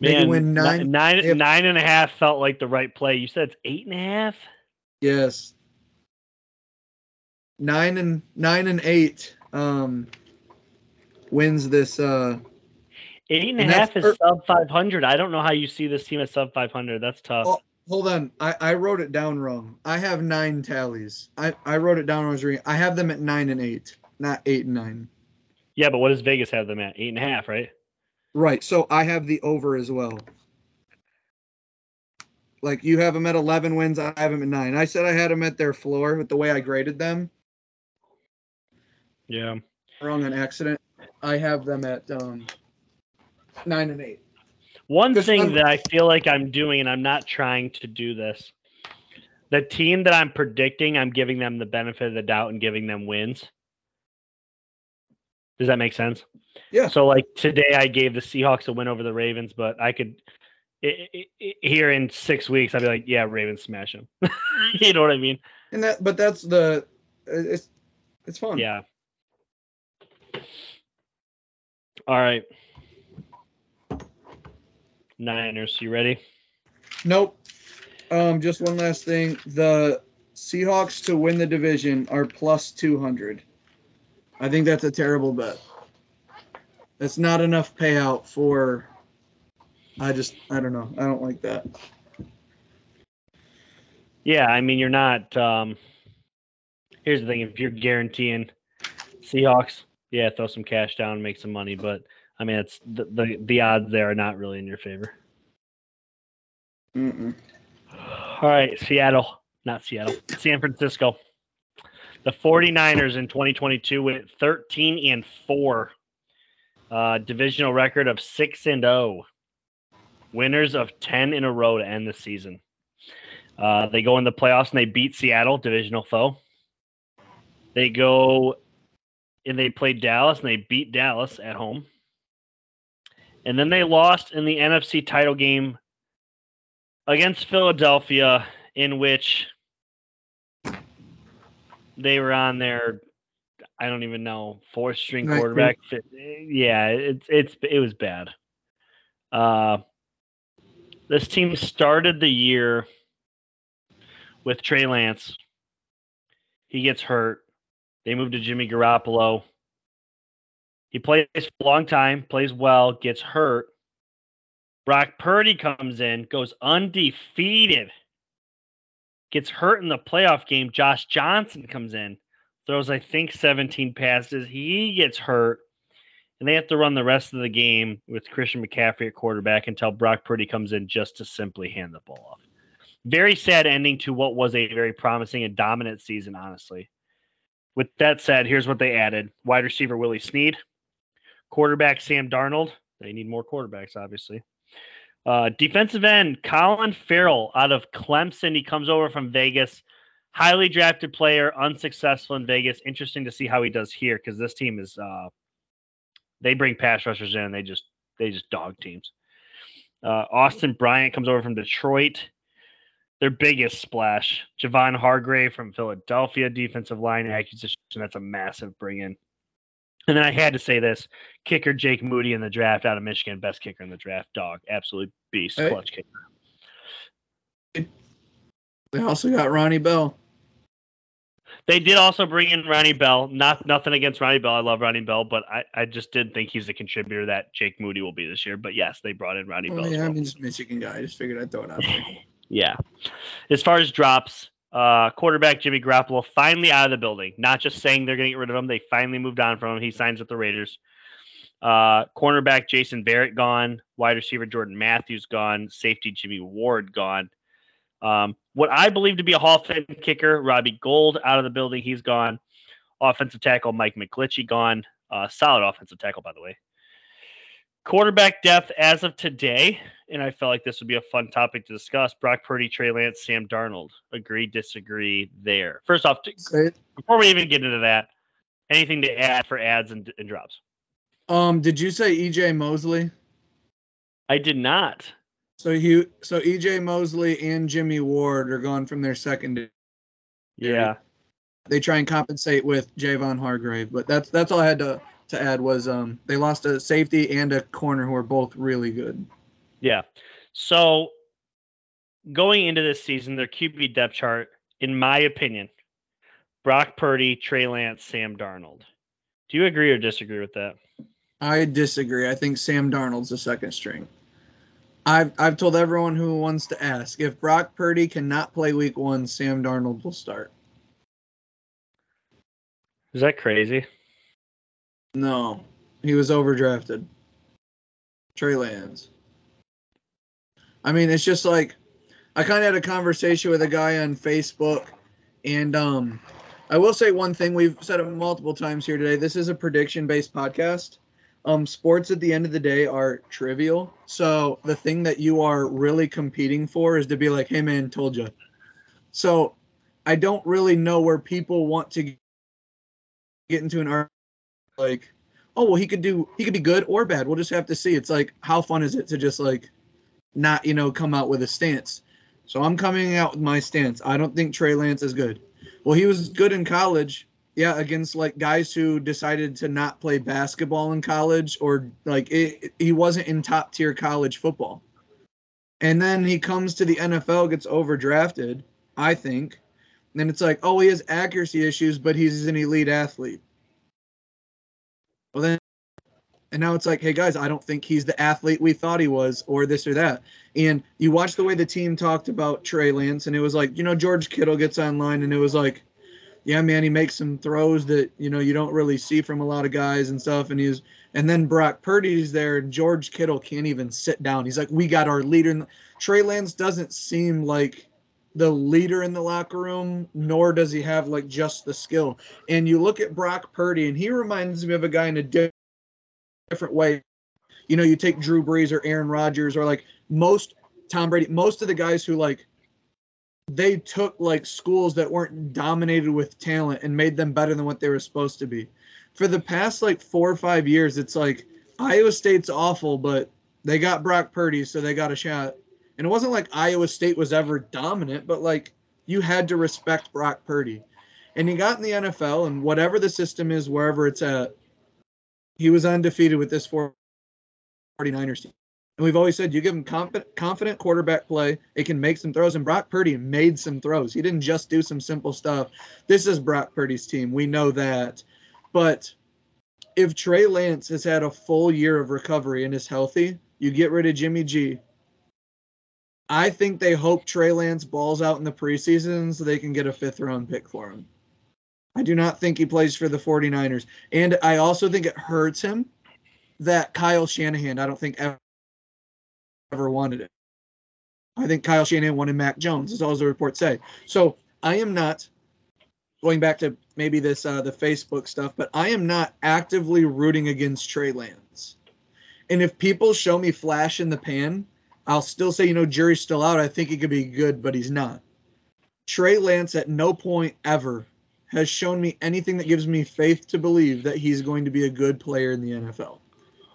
Man, win ni- nine- nine, if- nine and a half felt like the right play. You said it's eight and a half. Yes. Nine and nine and eight um wins this uh Eight and a half is per- sub five hundred. I don't know how you see this team at sub five hundred. That's tough. Well, hold on. I, I wrote it down wrong. I have nine tallies. I, I wrote it down when I was reading. I have them at nine and eight, not eight and nine. Yeah, but what does Vegas have them at? Eight and a half, right? Right. So I have the over as well. Like you have them at 11 wins, I have them at nine. I said I had them at their floor with the way I graded them. Yeah. Wrong on accident. I have them at um, nine and eight. One thing that I feel like I'm doing, and I'm not trying to do this, the team that I'm predicting, I'm giving them the benefit of the doubt and giving them wins. Does that make sense? Yeah. So like today, I gave the Seahawks a win over the Ravens, but I could i i i here in six weeks, I'd be like, yeah, Ravens smash them. [laughs] you know what I mean? And that, but that's the, it's, it's fun. Yeah. All right. Niners, you ready? Nope. Um, just one last thing. The Seahawks to win the division are plus 200. I think that's a terrible bet. That's not enough payout for. I just, I don't know. I don't like that. Yeah, I mean you're not. Um, here's the thing: if you're guaranteeing Seahawks, yeah, throw some cash down, make some money. But I mean, it's the the, the odds there are not really in your favor. Mm-mm. All right, Seattle, not Seattle, San Francisco. The 49ers in 2022 went 13 and 4. Uh, divisional record of 6 and 0. Winners of 10 in a row to end the season. Uh, they go in the playoffs and they beat Seattle, divisional foe. They go and they play Dallas and they beat Dallas at home. And then they lost in the NFC title game against Philadelphia, in which they were on their I don't even know fourth string quarterback. Yeah, it's it's it was bad. Uh, this team started the year with Trey Lance. He gets hurt. They move to Jimmy Garoppolo. He plays a long time, plays well, gets hurt. Brock Purdy comes in, goes undefeated, gets hurt in the playoff game. Josh Johnson comes in, throws, I think, 17 passes. He gets hurt, and they have to run the rest of the game with Christian McCaffrey at quarterback until Brock Purdy comes in just to simply hand the ball off. Very sad ending to what was a very promising and dominant season, honestly. With that said, here's what they added wide receiver Willie Snead, quarterback Sam Darnold. They need more quarterbacks, obviously. Uh, defensive end Clelin Ferrell out of Clemson. He comes over from Vegas. Highly drafted player, unsuccessful in Vegas. Interesting to see how he does here because this team is uh, they bring pass rushers in they just they just dog teams. Uh, Austin Bryant comes over from Detroit. Their biggest splash, Javon Hargrave from Philadelphia, defensive line acquisition. That's a massive bring in. And then I had to say this kicker Jake Moody in the draft out of Michigan, best kicker in the draft, dog, absolute beast, Hey. clutch kicker. They also got Ronnie Bell. They did also bring in Ronnie Bell. Not nothing against Ronnie Bell. I love Ronnie Bell, but I, I just didn't think he's the contributor that Jake Moody will be this year. But yes, they brought in Ronnie Oh, Bell. yeah, well. I'm just Michigan guy. I just figured I'd throw it out there. [laughs] Yeah. As far as drops, uh, quarterback Jimmy Garoppolo finally out of the building. Not just saying they're going to get rid of him. They finally moved on from him. He signs with the Raiders. Uh, cornerback Jason Verrett gone. Wide receiver Jordan Matthews gone. Safety Jimmy Ward gone. Um, what I believe to be a Hall of Fame kicker, Robbie Gould out of the building. He's gone. Offensive tackle Mike McGlinchey gone. Uh, solid offensive tackle, by the way. Quarterback depth as of today, and I felt like this would be a fun topic to discuss. Brock Purdy, Trey Lance, Sam Darnold. Agree, disagree there. First off, before we even get into that, anything to add for ads and, and drops? Um, did you say EJ Moseley? I did not. So he, so EJ Moseley and Jimmy Ward are gone from their secondary. Yeah. They try and compensate with Javon Hargrave, but that's that's all I had to to add was um they lost a safety and a corner who are both really good. Yeah. So going into this season, their QB depth chart, in my opinion, Brock Purdy, Trey Lance, Sam Darnold. Do you agree or disagree with that? I disagree. I think Sam Darnold's the second string. I've I've told everyone who wants to ask if Brock Purdy cannot play Week One, Sam Darnold will start. Is that crazy? No, he was overdrafted. Trey Lance. I mean, it's just like I kind of had a conversation with a guy on Facebook, and um, I will say one thing. We've said it multiple times here today. This is a prediction-based podcast. Um, sports at the end of the day are trivial. So the thing that you are really competing for is to be like, "Hey, man, told you." So I don't really know where people want to get into an like, "Oh, well, he could do, he could be good or bad. We'll just have to see." It's like, how fun is it to just like not, you know, come out with a stance? So I'm coming out with my stance. I don't think Trey Lance is good. Well, he was good in college, yeah, against like guys who decided to not play basketball in college or like it, he wasn't in top tier college football. And then he comes to the NFL, gets overdrafted, I think. And it's like, oh, he has accuracy issues, but he's an elite athlete. Well, then and now it's like, hey guys, I don't think he's the athlete we thought he was, or this or that. And you watch the way the team talked about Trey Lance, and it was like, you know, George Kittle gets online, and it was like, yeah, man, he makes some throws that you know you don't really see from a lot of guys and stuff. And he's, and then Brock Purdy's there, and George Kittle can't even sit down. He's like, we got our leader. The, Trey Lance doesn't seem like the leader in the locker room, nor does he have like just the skill. And you look at Brock Purdy, and he reminds me of a guy in a different way. You know, you take Drew Brees or Aaron Rodgers or like most Tom Brady, most of the guys who like they took like schools that weren't dominated with talent and made them better than what they were supposed to be. For the past like four or five years, it's like Iowa State's awful, but they got Brock Purdy, so they got a shot. And it wasn't like Iowa State was ever dominant, but like you had to respect Brock Purdy. And he got in the NFL, and whatever the system is, wherever it's at, he was undefeated with this 49ers team. And we've always said you give him confident, confident quarterback play, it can make some throws. And Brock Purdy made some throws. He didn't just do some simple stuff. This is Brock Purdy's team. We know that. But if Trey Lance has had a full year of recovery and is healthy, you get rid of Jimmy G. I think they hope Trey Lance balls out in the preseason so they can get a fifth round pick for him. I do not think he plays for the 49ers. And I also think it hurts him that Kyle Shanahan, I don't think ever, ever wanted it. I think Kyle Shanahan wanted Mac Jones, as all the reports say. So I am not going back to maybe this uh, the Facebook stuff, but I am not actively rooting against Trey Lance. And if people show me flash in the pan, I'll still say, you know, jury's still out. I think he could be good, but he's not. Trey Lance at no point ever has shown me anything that gives me faith to believe that he's going to be a good player in the NFL.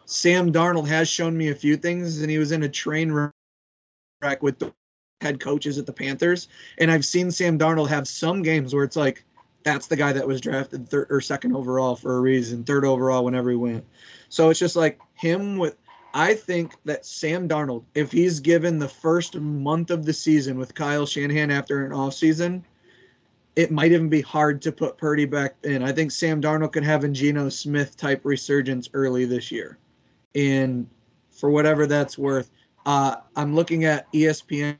Sam Darnold has shown me a few things, and he was in a train wreck with the head coaches at the Panthers. And I've seen Sam Darnold have some games where it's like, that's the guy that was drafted third or second overall for a reason, third overall whenever he went. So it's just like him with. I think that Sam Darnold, if he's given the first month of the season with Kyle Shanahan after an offseason, it might even be hard to put Purdy back in. I think Sam Darnold could have a Geno Smith type resurgence early this year. And for whatever that's worth, uh, I'm looking at ESPN.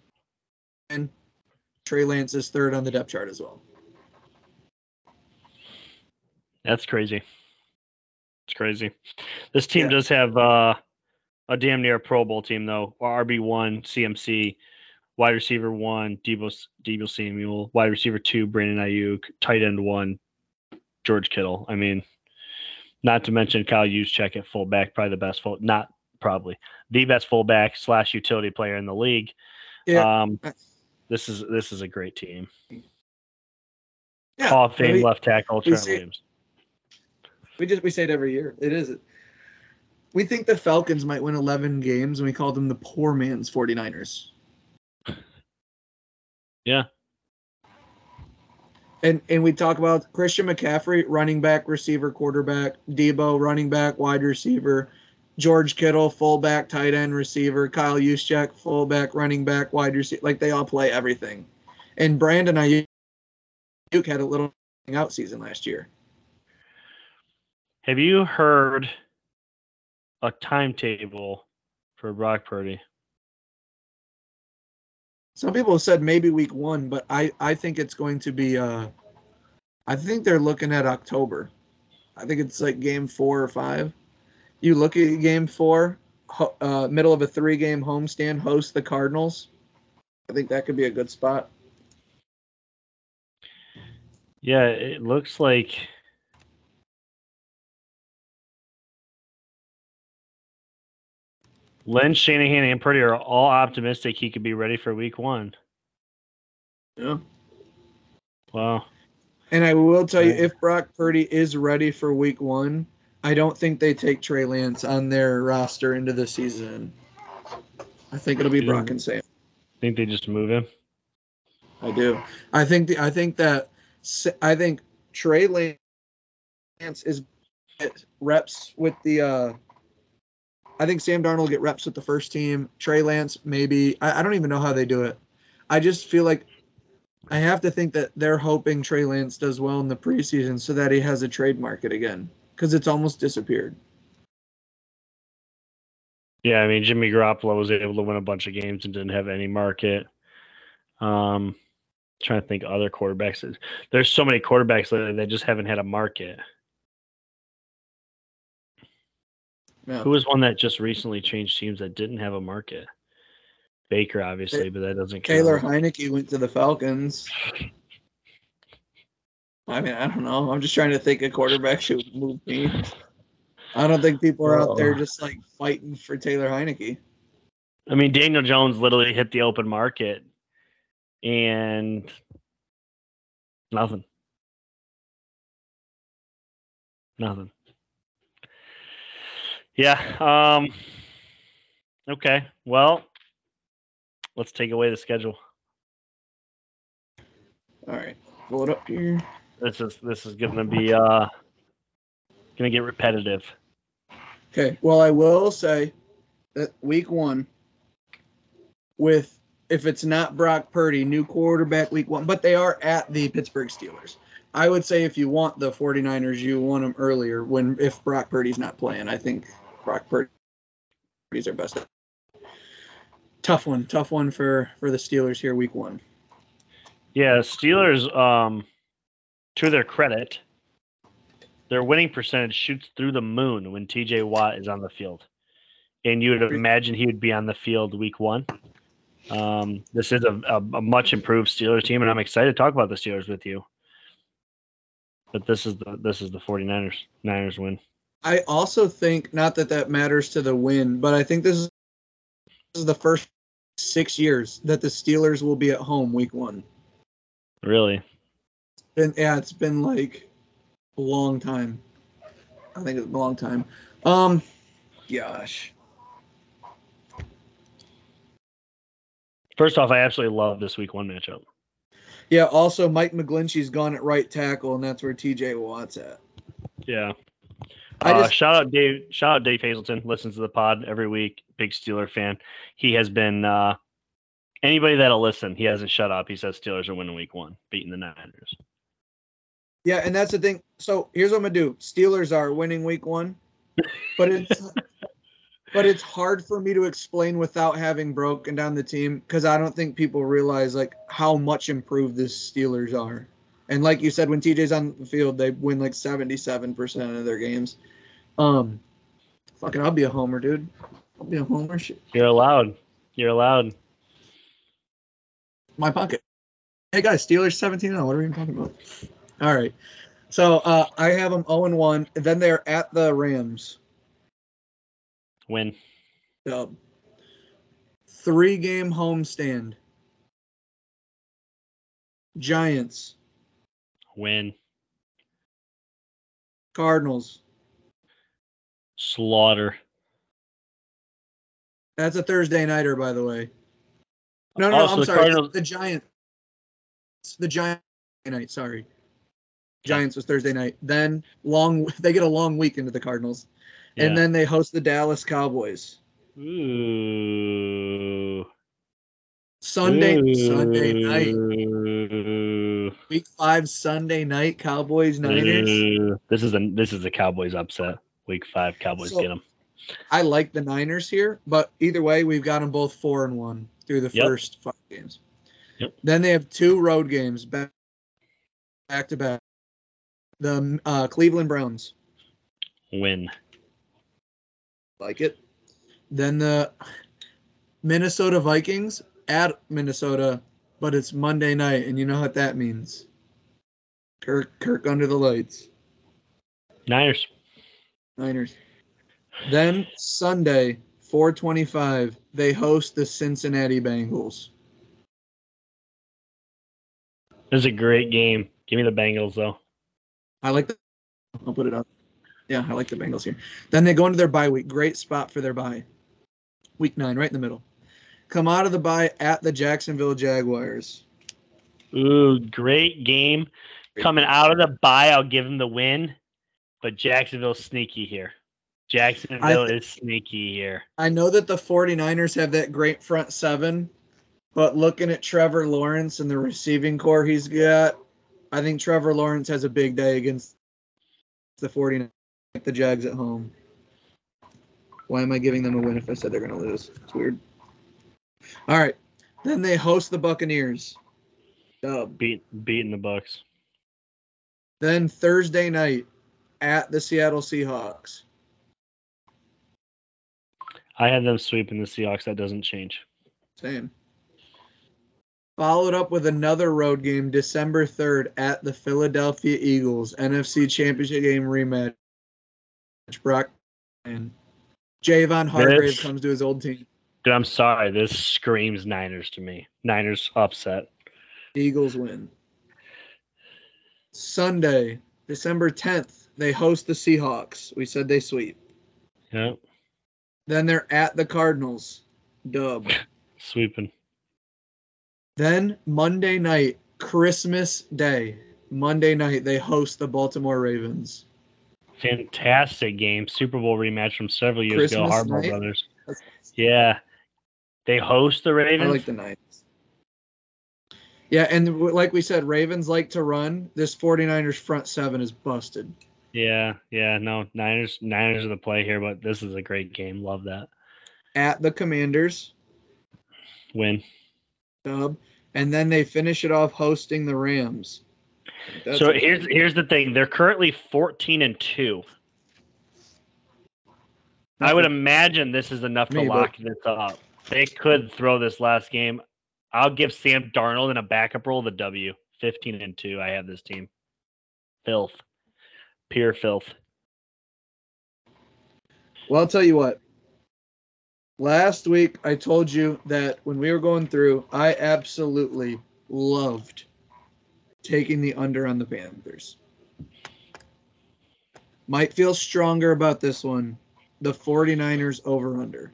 Trey Lance is third on the depth chart as well. That's crazy. It's crazy. This team yeah. does have uh, a damn near Pro Bowl team though. RB1, CMC, wide receiver one, Deebo, Deebo Samuel, wide receiver two, Brandon Aiyuk, tight end one, George Kittle. I mean, not to mention Kyle Juszczyk at fullback, probably the best full, not probably the best fullback slash utility player in the league. Yeah. Um, [clears throat] this is this is a great team. Yeah, Hall of Fame we, left tackle Trent Williams. We just we say it every year. It is. We think the Falcons might win 11 games, and we call them the poor man's 49ers. Yeah. And and we talk about Christian McCaffrey, running back, receiver, quarterback, Deebo, running back, wide receiver, George Kittle, fullback, tight end, receiver, Kyle Juszczyk, fullback, running back, wide receiver. Like they all play everything. And Brandon Aiyuk had a little out season last year. Have you heard a timetable for Brock Purdy? Some people have said maybe week one, but I I think it's going to be. Uh, I think they're looking at October. I think it's like game four or five. You look at game four, ho- uh, middle of a three-game homestand, host the Cardinals. I think that could be a good spot. Yeah, it looks like Lynn, Shanahan, and Purdy are all optimistic he could be ready for week one. Yeah. Wow. And I will tell you, if Brock Purdy is ready for week one, I don't think they take Trey Lance on their roster into the season. I think it'll be Yeah. Brock and Sam. I think they just move him? I do. I think the, I think that I think Trey Lance is get reps with the. Uh, I think Sam Darnold get reps with the first team. Trey Lance maybe. I, I don't even know how they do it. I just feel like I have to think that they're hoping Trey Lance does well in the preseason so that he has a trade market again because it's almost disappeared. Yeah, I mean Jimmy Garoppolo was able to win a bunch of games and didn't have any market. Um, trying to think other quarterbacks. There's so many quarterbacks lately that just haven't had a market. Yeah. Who was one that just recently changed teams that didn't have a market? Baker, obviously, but that doesn't count. Taylor Heinicke went to the Falcons. I mean, I don't know. I'm just trying to think a quarterback should move teams. I don't think people are out there just like fighting for Taylor Heinicke. I mean, Daniel Jones literally hit the open market and nothing. Nothing. Yeah. Um okay. Well, let's take away the schedule. All right, pull it up here. This is this is gonna be uh gonna get repetitive. Okay. Well, I will say that week one, with if it's not Brock Purdy, new quarterback week one, but they are at the Pittsburgh Steelers. I would say if you want the 49ers, you want them earlier when if Brock Purdy's not playing. I think Brock Purdy's their best. Tough one, tough one for for the Steelers here week one. Yeah, Steelers, um, to their credit, their winning percentage shoots through the moon when TJ Watt is on the field. And you would imagine he would be on the field week one. Um, this is a, a, a much improved Steelers team, and I'm excited to talk about the Steelers with you. But this is the this is the 49ers Niners win. I also think not that that matters to the win, but I think this is, this is the first six years that the Steelers will be at home week one. Really? Been yeah, it's been like a long time. I think it's a long time. Um, gosh, First off, I absolutely love this week one matchup. yeah. Also, Mike McGlinchey's gone at right tackle, and that's where T.J. Watt's at. Yeah. I Uh, shout out Dave. Shout out Dave Hazelton. Listens to the pod every week. Big Steeler fan. He has been uh, anybody that'll listen. He hasn't shut up. He says Steelers are winning Week One, beating the Niners. yeah, and that's the thing. So here's what I'm gonna do. Steelers are winning week one, but it's [laughs] but it's hard for me to explain without having broken down the team because I don't think people realize like how much improved the Steelers are. And like you said, when TJ's on the field, they win like 77% of their games. Um, fucking, I'll be a homer, dude. I'll be a homer. Shit. You're allowed. You're allowed. My pocket. Hey guys, Steelers 17 0. What are we even talking about? All right. So uh, I have them 0 1. Then they're at the Rams. Win. Dub. Three game homestand. Giants, Win. Cardinals. Slaughter. That's a Thursday nighter, by the way. No, no, Oh, no so I'm the sorry. Cardinals- The Giants. The Giant night. Sorry. Giants was Thursday night. Then long. [laughs] They get a long week into the Cardinals, Yeah. and then they host the Dallas Cowboys. Ooh. Sunday, Sunday night, week five, Sunday night, Cowboys Niners. Ooh. This is a this is a Cowboys upset. Week five, Cowboys So- get them. I like the Niners here, but either way, we've got them both four and one through the Yep. first five games. Yep. Then they have two road games back back to back. The uh, Cleveland Browns Win. like it. Then the Minnesota Vikings at Minnesota, but it's Monday night, and you know what that means. Kirk Kirk under the lights. Niners. Niners. Then Sunday, 425, they host the Cincinnati Bengals. This is a great game. Give me the Bengals though. I like the I'll put it up. Yeah, I like the Bengals here. Then they go into their bye week. Great spot for their bye. Week nine, right in the middle. Come out of the bye at the Jacksonville Jaguars. Ooh, great game. Coming out of the bye, I'll give them the win. But Jacksonville's sneaky here. Jacksonville I- is sneaky here. I know that the 49ers have that great front seven, but looking at Trevor Lawrence and the receiving corps he's got, I think Trevor Lawrence has a big day against the 49ers, the Jags at home. Why am I giving them a win if I said they're going to lose? It's weird. All right. Then they host the Buccaneers. Dub. Beat beating the Bucks. Then Thursday night at the Seattle Seahawks. I had them sweeping the Seahawks. That doesn't change. Same. Followed up with another road game December 3rd at the Philadelphia Eagles NFC Championship game rematch. Brock and Javon Hargrave This- comes to his old team. Dude, I'm sorry. This screams Niners to me. Niners upset. Eagles win. Sunday, December 10th, they host the Seahawks. We said they sweep. Yeah, Then they're at the Cardinals. Dub. [laughs] sweeping. Then Monday night, Christmas Day. Monday night, they host the Baltimore Ravens. Fantastic game. Super Bowl rematch from several years ago. Christmas Harbaugh night? brothers. Yeah. They host the Ravens. I like the Niners. Yeah, and like we said, Ravens like to run. This 49ers front seven is busted. Yeah, yeah. No, Niners. Niners are the play here, but this is a great game. Love that. At the Commanders, Win. dub, and then they finish it off hosting the Rams. That's so here's here's the thing. They're currently 14 and two. I would imagine this is enough to but- lock this up. They could throw this last game. I'll give Sam Darnold in a backup role the W. 15 and 2. I have this team. Filth. Pure filth. Well, I'll tell you what. Last week I told you that when we were going through, I absolutely loved taking the under on the Panthers. Might feel stronger about this one. The 49ers over under.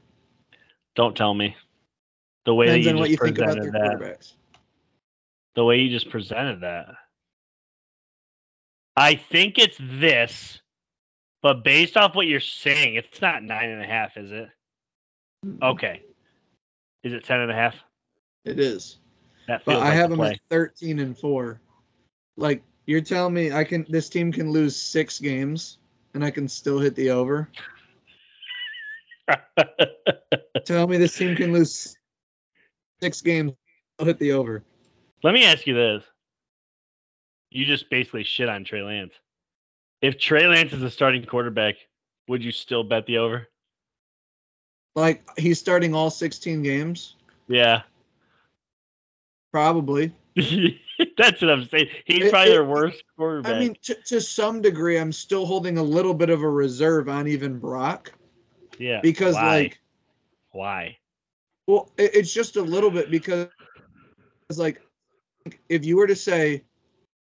Don't tell me. The way Depends that on you what just you think about presented their that. quarterbacks. The way you just presented that. I think it's this, but based off what you're saying, it's not nine and a half, is it? Okay. Is it ten and a half? It is. That But feels I have the them at 13 and 4. Like you're telling me I can this team can lose 6 games and I can still hit the over? [laughs] Tell me this team can lose 6 games I'll hit the over. Let me ask you this. You just basically shit on Trey Lance. If Trey Lance is a starting quarterback, would you still bet the over? Like he's starting all 16 games? Yeah. Probably. [laughs] That's what I'm saying. He's It- probably it- their worst quarterback. I mean to, to some degree I'm still holding a little bit of a reserve on even Brock yeah. because Why? like Why? Well, it, it's just a little bit because it's like if you were to say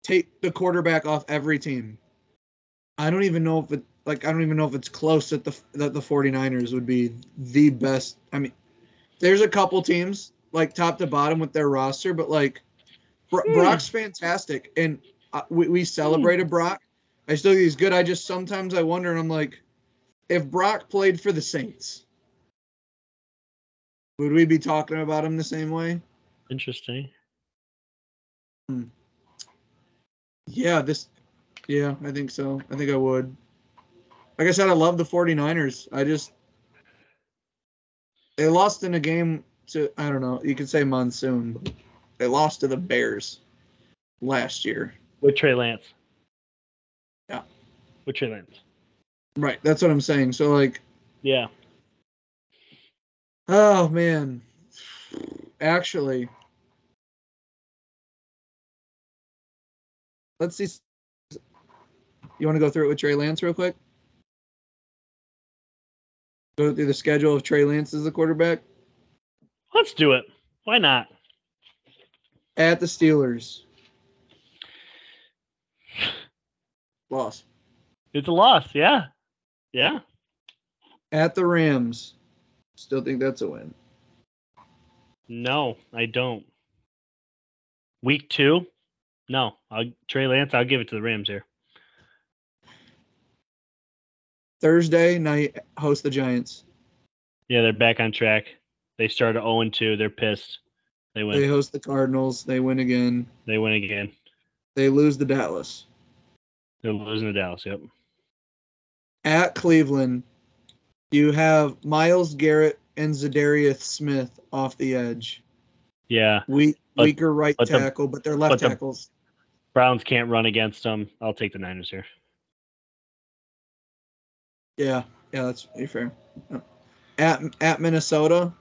take the quarterback off every team, I don't even know if it like I don't even know if it's close that the that the 49ers would be the best. I mean, there's a couple teams like top to bottom with their roster, but like Bro- Hmm. Brock's fantastic and uh, we, we celebrated Brock. I still think he's good. I just sometimes I wonder and I'm like if Brock played for the Saints, would we be talking about him the same way? Interesting. Yeah, this yeah, I think so. I think I would. Like I said, I love the 49ers. I just They lost in a game to I don't know. You could say monsoon. They lost to the Bears last year. With Trey Lance. Yeah. With Trey Lance. Right. That's what I'm saying. So like, Yeah. oh man, actually, let's see. You want to go through it with Trey Lance real quick? Go through the schedule of Trey Lance as the quarterback Let's do it. Why not? at the Steelers. Loss. It's a loss. Yeah. Yeah. At the Rams. Still think that's a win. No, I don't. Week two? No. I'll, Trey Lance, I'll give it to the Rams here. Thursday night, host the Giants. Yeah, they're back on track. They started 0 2. They're pissed. They win. They host the Cardinals. They win again. They win again. They lose to Dallas. They're losing to Dallas. Yep. At Cleveland, you have Myles Garrett and Za'Darius Smith off the edge. Yeah. Weak, But- weaker right but the- tackle, but they're left but the- tackles. Browns can't run against them. I'll take the Niners here. Yeah, yeah, that's pretty fair. At at Minnesota,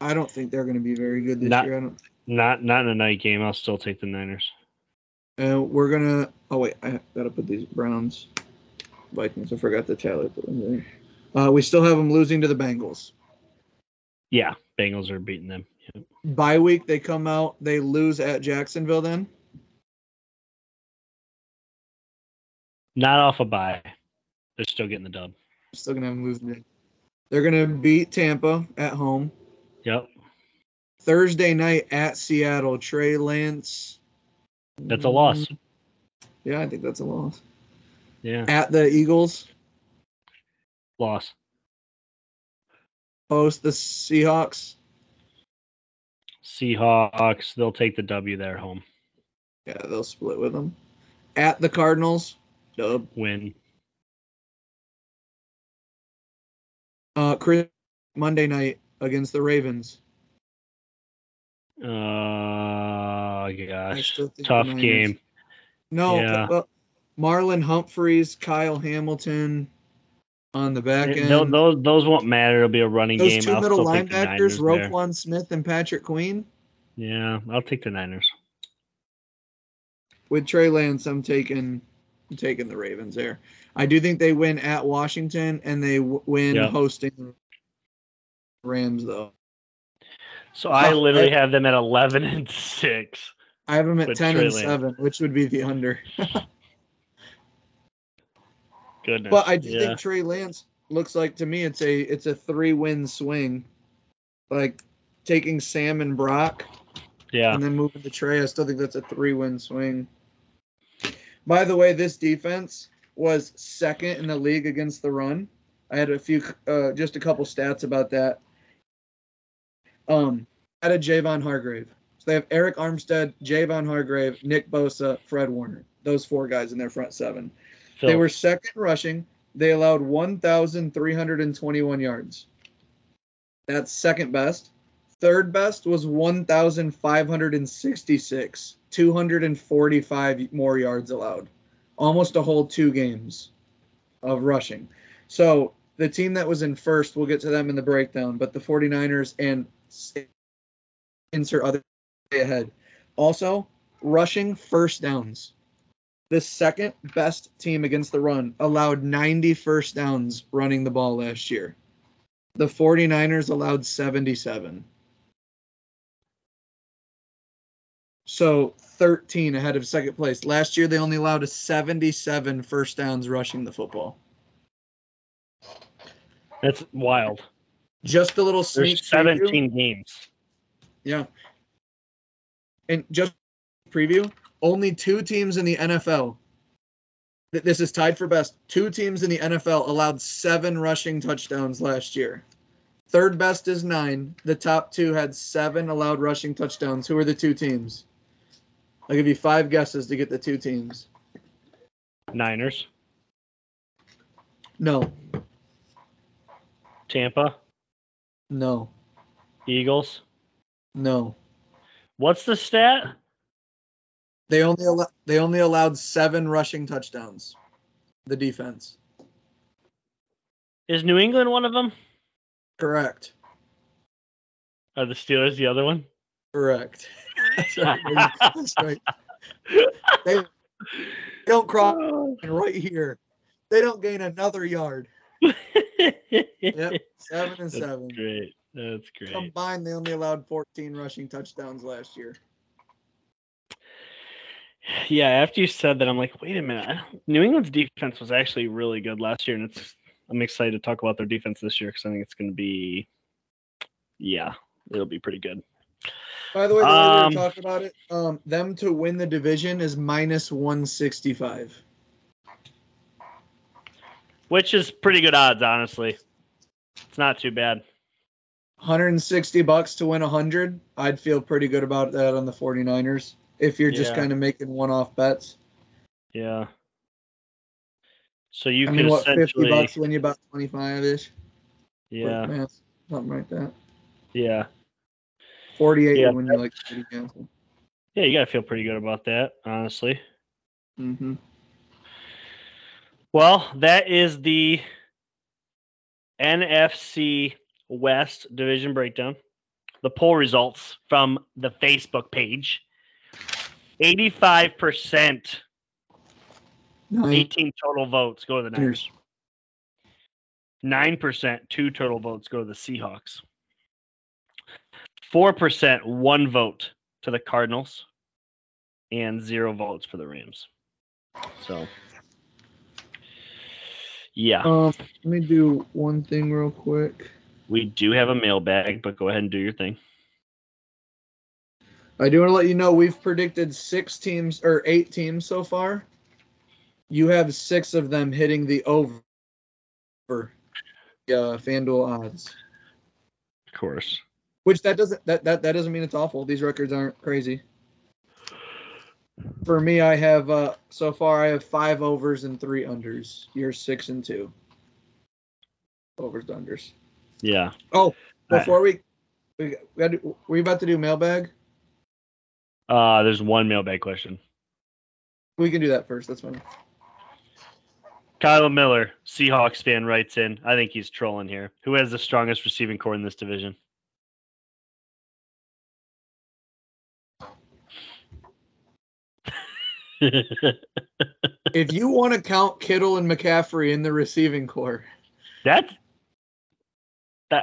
I don't think they're going to be very good this Not- year. I don't. Not not in a night game. I'll still take the Niners. Uh, we're gonna. Oh wait, I gotta put these Browns, Vikings. I forgot to tally put them there. Uh, we still have them losing to the Bengals. Yeah, Bengals are beating them. Yep. Bye week, they come out, they lose at Jacksonville. Then Not off a bye. They're still getting the dub. still gonna have them losing. They're gonna beat Tampa at home. Yep. Thursday night at Seattle. Trey Lance. That's a loss. Mm-hmm. Yeah, I think that's a loss. Yeah. At the Eagles, Loss. host the Seahawks. Seahawks, they'll take the W there home. Yeah, they'll split with them. At the Cardinals, dub. Win. Uh, Chris, Monday night against the Ravens. Uh gosh. still think the Tough game. No, Yeah. well, Marlon Humphreys, Kyle Hamilton on the back end. Those, those those won't matter. It'll be a running Those game. two I'll middle linebackers, Niners there. Roquan Smith and Patrick Queen. Yeah, I'll take the Niners. With Trey Lance, I'm taking taking the Ravens there. I do think they win at Washington and they w- win Yeah. hosting Rams though. So I Oh, literally have them at eleven and six. I have them at 10 Trey and 7, which would be the under. [laughs] Goodness. But I do yeah. think Trey Lance looks like to me it's a it's a three win swing. Like taking Sam and Brock yeah. and then moving to Trey. I still think that's a three win swing. By the way, this defense was second in the league against the run. I had a few uh, just a couple stats about that. Um added Javon Hargrave. So they have Arik Armstead, Javon Hargrave, Nick Bosa, Fred Warner. Those four guys in their front seven. They were second rushing. They allowed 1,321 yards. That's second best. Third best was 1,566. 245 more yards allowed. Almost a whole two games of rushing. So the team that was in first, we'll get to them in the breakdown, but the 49ers and insert other ahead. Also, rushing first downs the second best team against the run, allowed 90 first downs running the ball last year. The 49ers allowed 77. So 13 ahead of second place. Last year they only allowed a 77 first downs rushing the football. that's wild. Just a little sneak There's 17 preview. games. Yeah. And just preview, only two teams in the NFL. th- This is tied for best. Two teams in the NFL allowed seven rushing touchdowns last year. Third best is nine. The top two had seven allowed rushing touchdowns. Who are the two teams? I'll give you five guesses to get the two teams. Niners, No, Tampa, no. Eagles. No. What's the stat? They only al- they only allowed seven rushing touchdowns. The defense. Is New England one of them? Correct. Are the Steelers the other one? Correct. [laughs] That's right. That's right. They don't cross [sighs] right here. They don't gain another yard. [laughs] Yep, seven and That's seven. great. That's great. Combined, they only allowed 14 rushing touchdowns last year. Yeah, after you said that, I'm like, wait a minute. New England's defense was actually really good last year, and it's. I'm excited to talk about their defense this year because I think it's going to be. Yeah, it'll be pretty good. By the way, the Um, we were talking about it, um, them to win the division is minus 165. Which is pretty good odds, honestly. It's not too bad. 160 bucks to win 100. I'd feel pretty good about that on the 49ers if you're just Yeah. kind of making one-off bets. Yeah. So you I mean, what 50 essentially, bucks win you about 25ish? yeah, Math, something like that. yeah, 48 Yeah, win you like 30 cancel. yeah. You gotta feel pretty good about that, honestly. Mm-hmm. Well, that is the NFC West division breakdown. The poll results from the Facebook page. 85%, Nine. 18 total votes go to the Niners. 9%, two total votes go to the Seahawks. 4%, one vote to the Cardinals. And zero votes for the Rams. So, yeah. Um, let me do one thing real quick. We do have a mailbag, but go ahead and do your thing. I do want to let you know we've predicted six teams or eight teams so far. You have six of them hitting the over. Uh, FanDuel odds, Of course. Which that doesn't that, that that doesn't mean it's awful. These records aren't crazy. For me, I have uh so far I have five overs and three unders. You're six and two. Overs and unders. Yeah. Oh, I- before we we, we got to, were you about to do mailbag? Uh, there's one mailbag question. We can do that first. That's fine. Kyla Miller, Seahawks fan, writes in. I think he's trolling here. Who has the strongest receiving corps in this division? [laughs] If you want to count Kittle and McCaffrey in the receiving corps, that uh,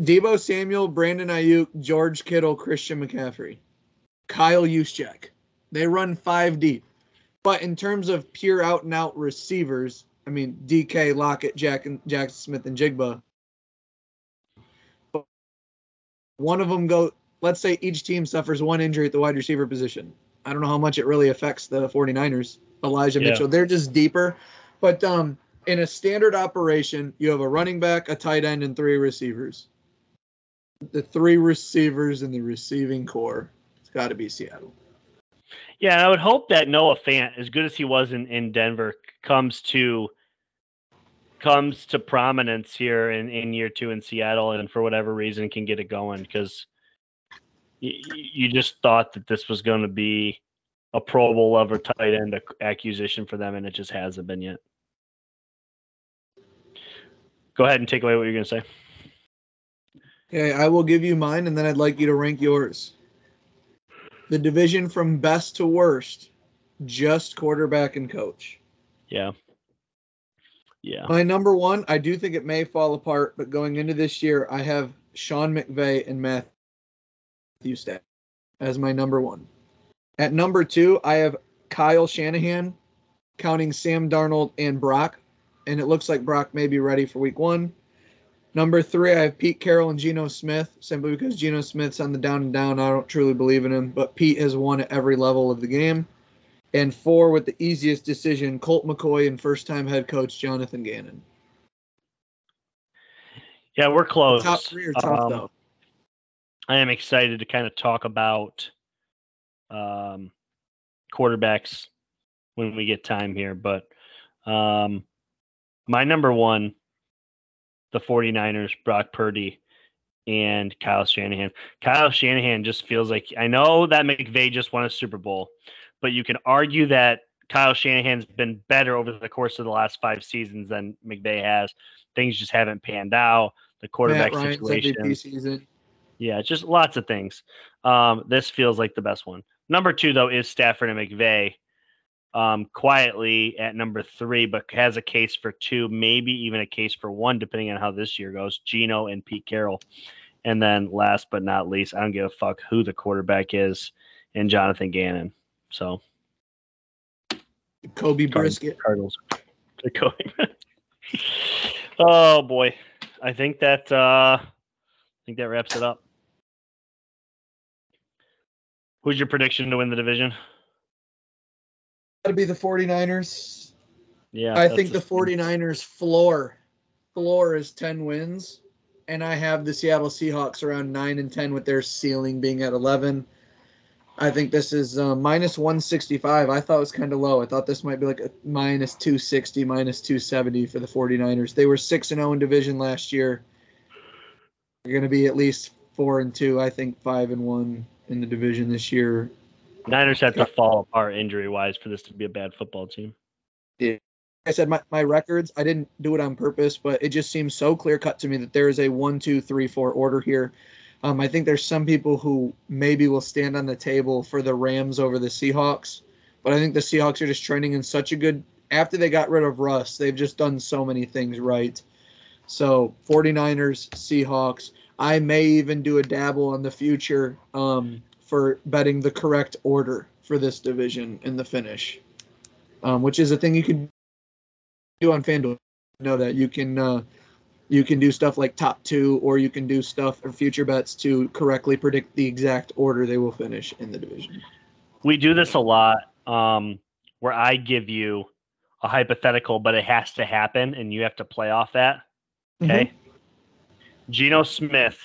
Deebo Samuel, Brandon Aiyuk, George Kittle, Christian McCaffrey, Kyle Juszczyk. They run five deep. But in terms of pure out and out receivers, I mean DK, Lockett, Jack and Jaxon Smith, and Njigba. One of them go. Let's say each team suffers one injury at the wide receiver position. I don't know how much it really affects the 49ers. Elijah Yeah. Mitchell, they're just deeper. But um, in a standard operation, you have a running back, a tight end, and three receivers. The three receivers in the receiving corps, it's got to be Seattle. Yeah, and I would hope that Noah Fant, as good as he was in, in Denver, comes to comes to prominence here in, in year two in Seattle, and for whatever reason can get it going because you, you just thought that this was going to be a Pro Bowl level tight end acquisition for them, and it just hasn't been yet. Go ahead and take away what you're going to say. Okay, I will give you mine, and then I'd like you to rank yours. The division from best to worst, just quarterback and coach. Yeah. Yeah. My number one, I do think it may fall apart, but going into this year, I have Sean McVay and Matthew Stafford as my number one. At number two, I have Kyle Shanahan, counting Sam Darnold and Brock, and it looks like Brock may be ready for week one. Number three, I have Pete Carroll and Geno Smith, simply because Geno Smith's on the down and down. I don't truly believe in him, but Pete has won at every level of the game. And four, with the easiest decision, Colt McCoy and first time head coach Jonathan Gannon. Yeah, we're close. Top three are tough, Um, though. I am excited to kind of talk about um, quarterbacks when we get time here. But um, my number one, the 49ers, Brock Purdy. and Kyle Shanahan. Kyle Shanahan just feels like I know that McVay just won a Super Bowl, but you can argue that Kyle Shanahan's been better over the course of the last five seasons than McVay has. Things just haven't panned out. The quarterback Matt Ryan's situation. Yeah, just lots of things. Um, this feels like the best one. Number two, though, is Stafford and McVay. Um, quietly at number three, but has a case for two, maybe even a case for one, depending on how this year goes. Geno and Pete Carroll. And then last but not least, I don't give a fuck who the quarterback is, and Jonathan Gannon. So Kobe Brisket. Cardinals. [laughs] Oh boy, I think that uh, I think that wraps it up. Who's your prediction to win the division? Got to be the 49ers. Yeah, I think the a- 49ers floor floor is 10 wins and I have the Seattle Seahawks around 9 and 10 with their ceiling being at 11. I think this is uh, minus 165. I thought it was kind of low. I thought this might be like a minus 260, minus 270 for the 49ers. They were 6 and 0 in division last year. They're going to be at least 4 and 2. I think 5 and 1 in the division this year. Niners have to fall apart injury wise for this to be a bad football team. Yeah. I said my, my records, I didn't do it on purpose, but it just seems so clear cut to me that there is a one, two, three, four order here. Um, I think there's some people who maybe will stand on the table for the Rams over the Seahawks, but I think the Seahawks are just trending in such a good. After they got rid of Russ, they've just done so many things right. So 49ers, Seahawks. I may even do a dabble in the future um, for betting the correct order for this division in the finish, um, which is a thing you can do on FanDuel. Know that you can uh, you can do stuff like top two, or you can do stuff or future bets to correctly predict the exact order they will finish in the division. We do this a lot um, where I give you a hypothetical, but it has to happen and you have to play off that. Okay. Geno Smith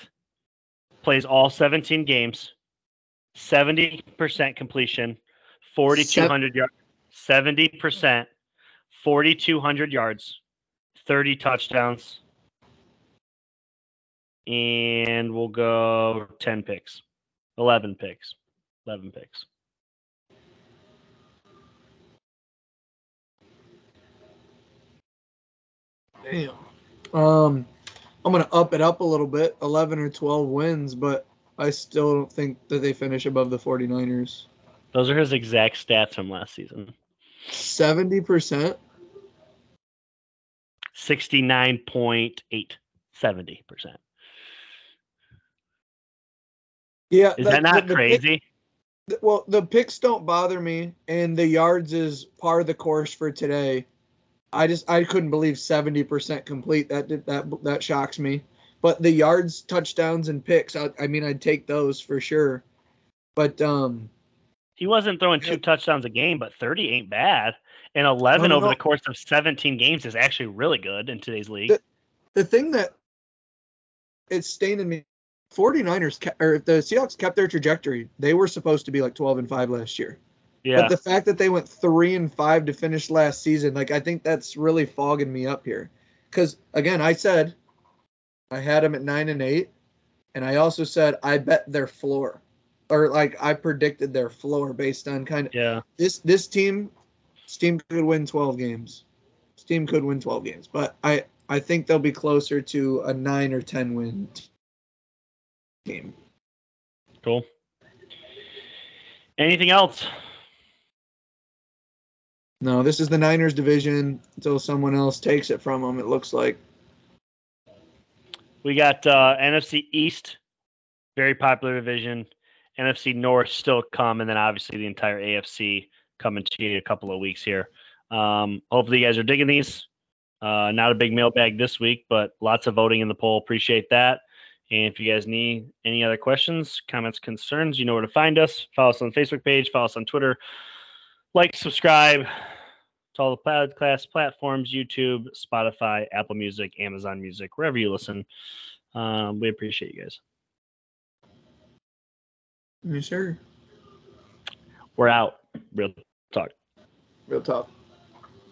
plays all 17 games, 70% completion, 4,200 yards, 70%, 4,200 yards, 30 touchdowns, and we'll go 10 picks, 11 picks, 11 picks. Damn. Um, I'm gonna up it up a little bit, 11 or 12 wins, but I still don't think that they finish above the 49ers. Those are his exact stats from last season. 70%. 69.8, 70%. Yeah, Is that, not the- the pick- crazy? the- well, the picks don't bother me, and the yards is par of the course for today. I just I couldn't believe 70% complete. That did, that that shocks me. But the yards, touchdowns, and picks, I, I mean, I'd take those for sure. But um, He wasn't throwing two Yeah. touchdowns a game, but 30 ain't bad. And 11 No, no, over no. the course of 17 games is actually really good in today's league. The- the thing that it's staining me 49ers ke- or the Seahawks kept their trajectory. They were supposed to be like 12 and 5 last year. Yeah. But the fact that they went 3 and 5 to finish last season, like I think that's really fogging me up here. Cuz again, I said I had them at 9 and 8 and I also said I bet their floor or like I predicted their floor based on kind of yeah. this this team this team could win 12 games. This team could win 12 games, but I I think they'll be closer to a 9 or 10 win team. Cool. Anything else? No, this is the Niners division until someone else takes it from them. It looks like. We got uh, NFC East, very popular division. NFC North still come, and then obviously the entire AFC coming to you a couple of weeks here. Um, hopefully, you guys are digging these. Uh, not a big mailbag this week, but lots of voting in the poll. Appreciate that. And if you guys need any other questions, comments, concerns, you know where to find us. Follow us on the Facebook page, follow us on Twitter, like, subscribe to all the podcast platforms YouTube, Spotify, Apple Music, Amazon Music, wherever you listen. Um, we appreciate you guys. You sure? We're out. Real talk. Real talk.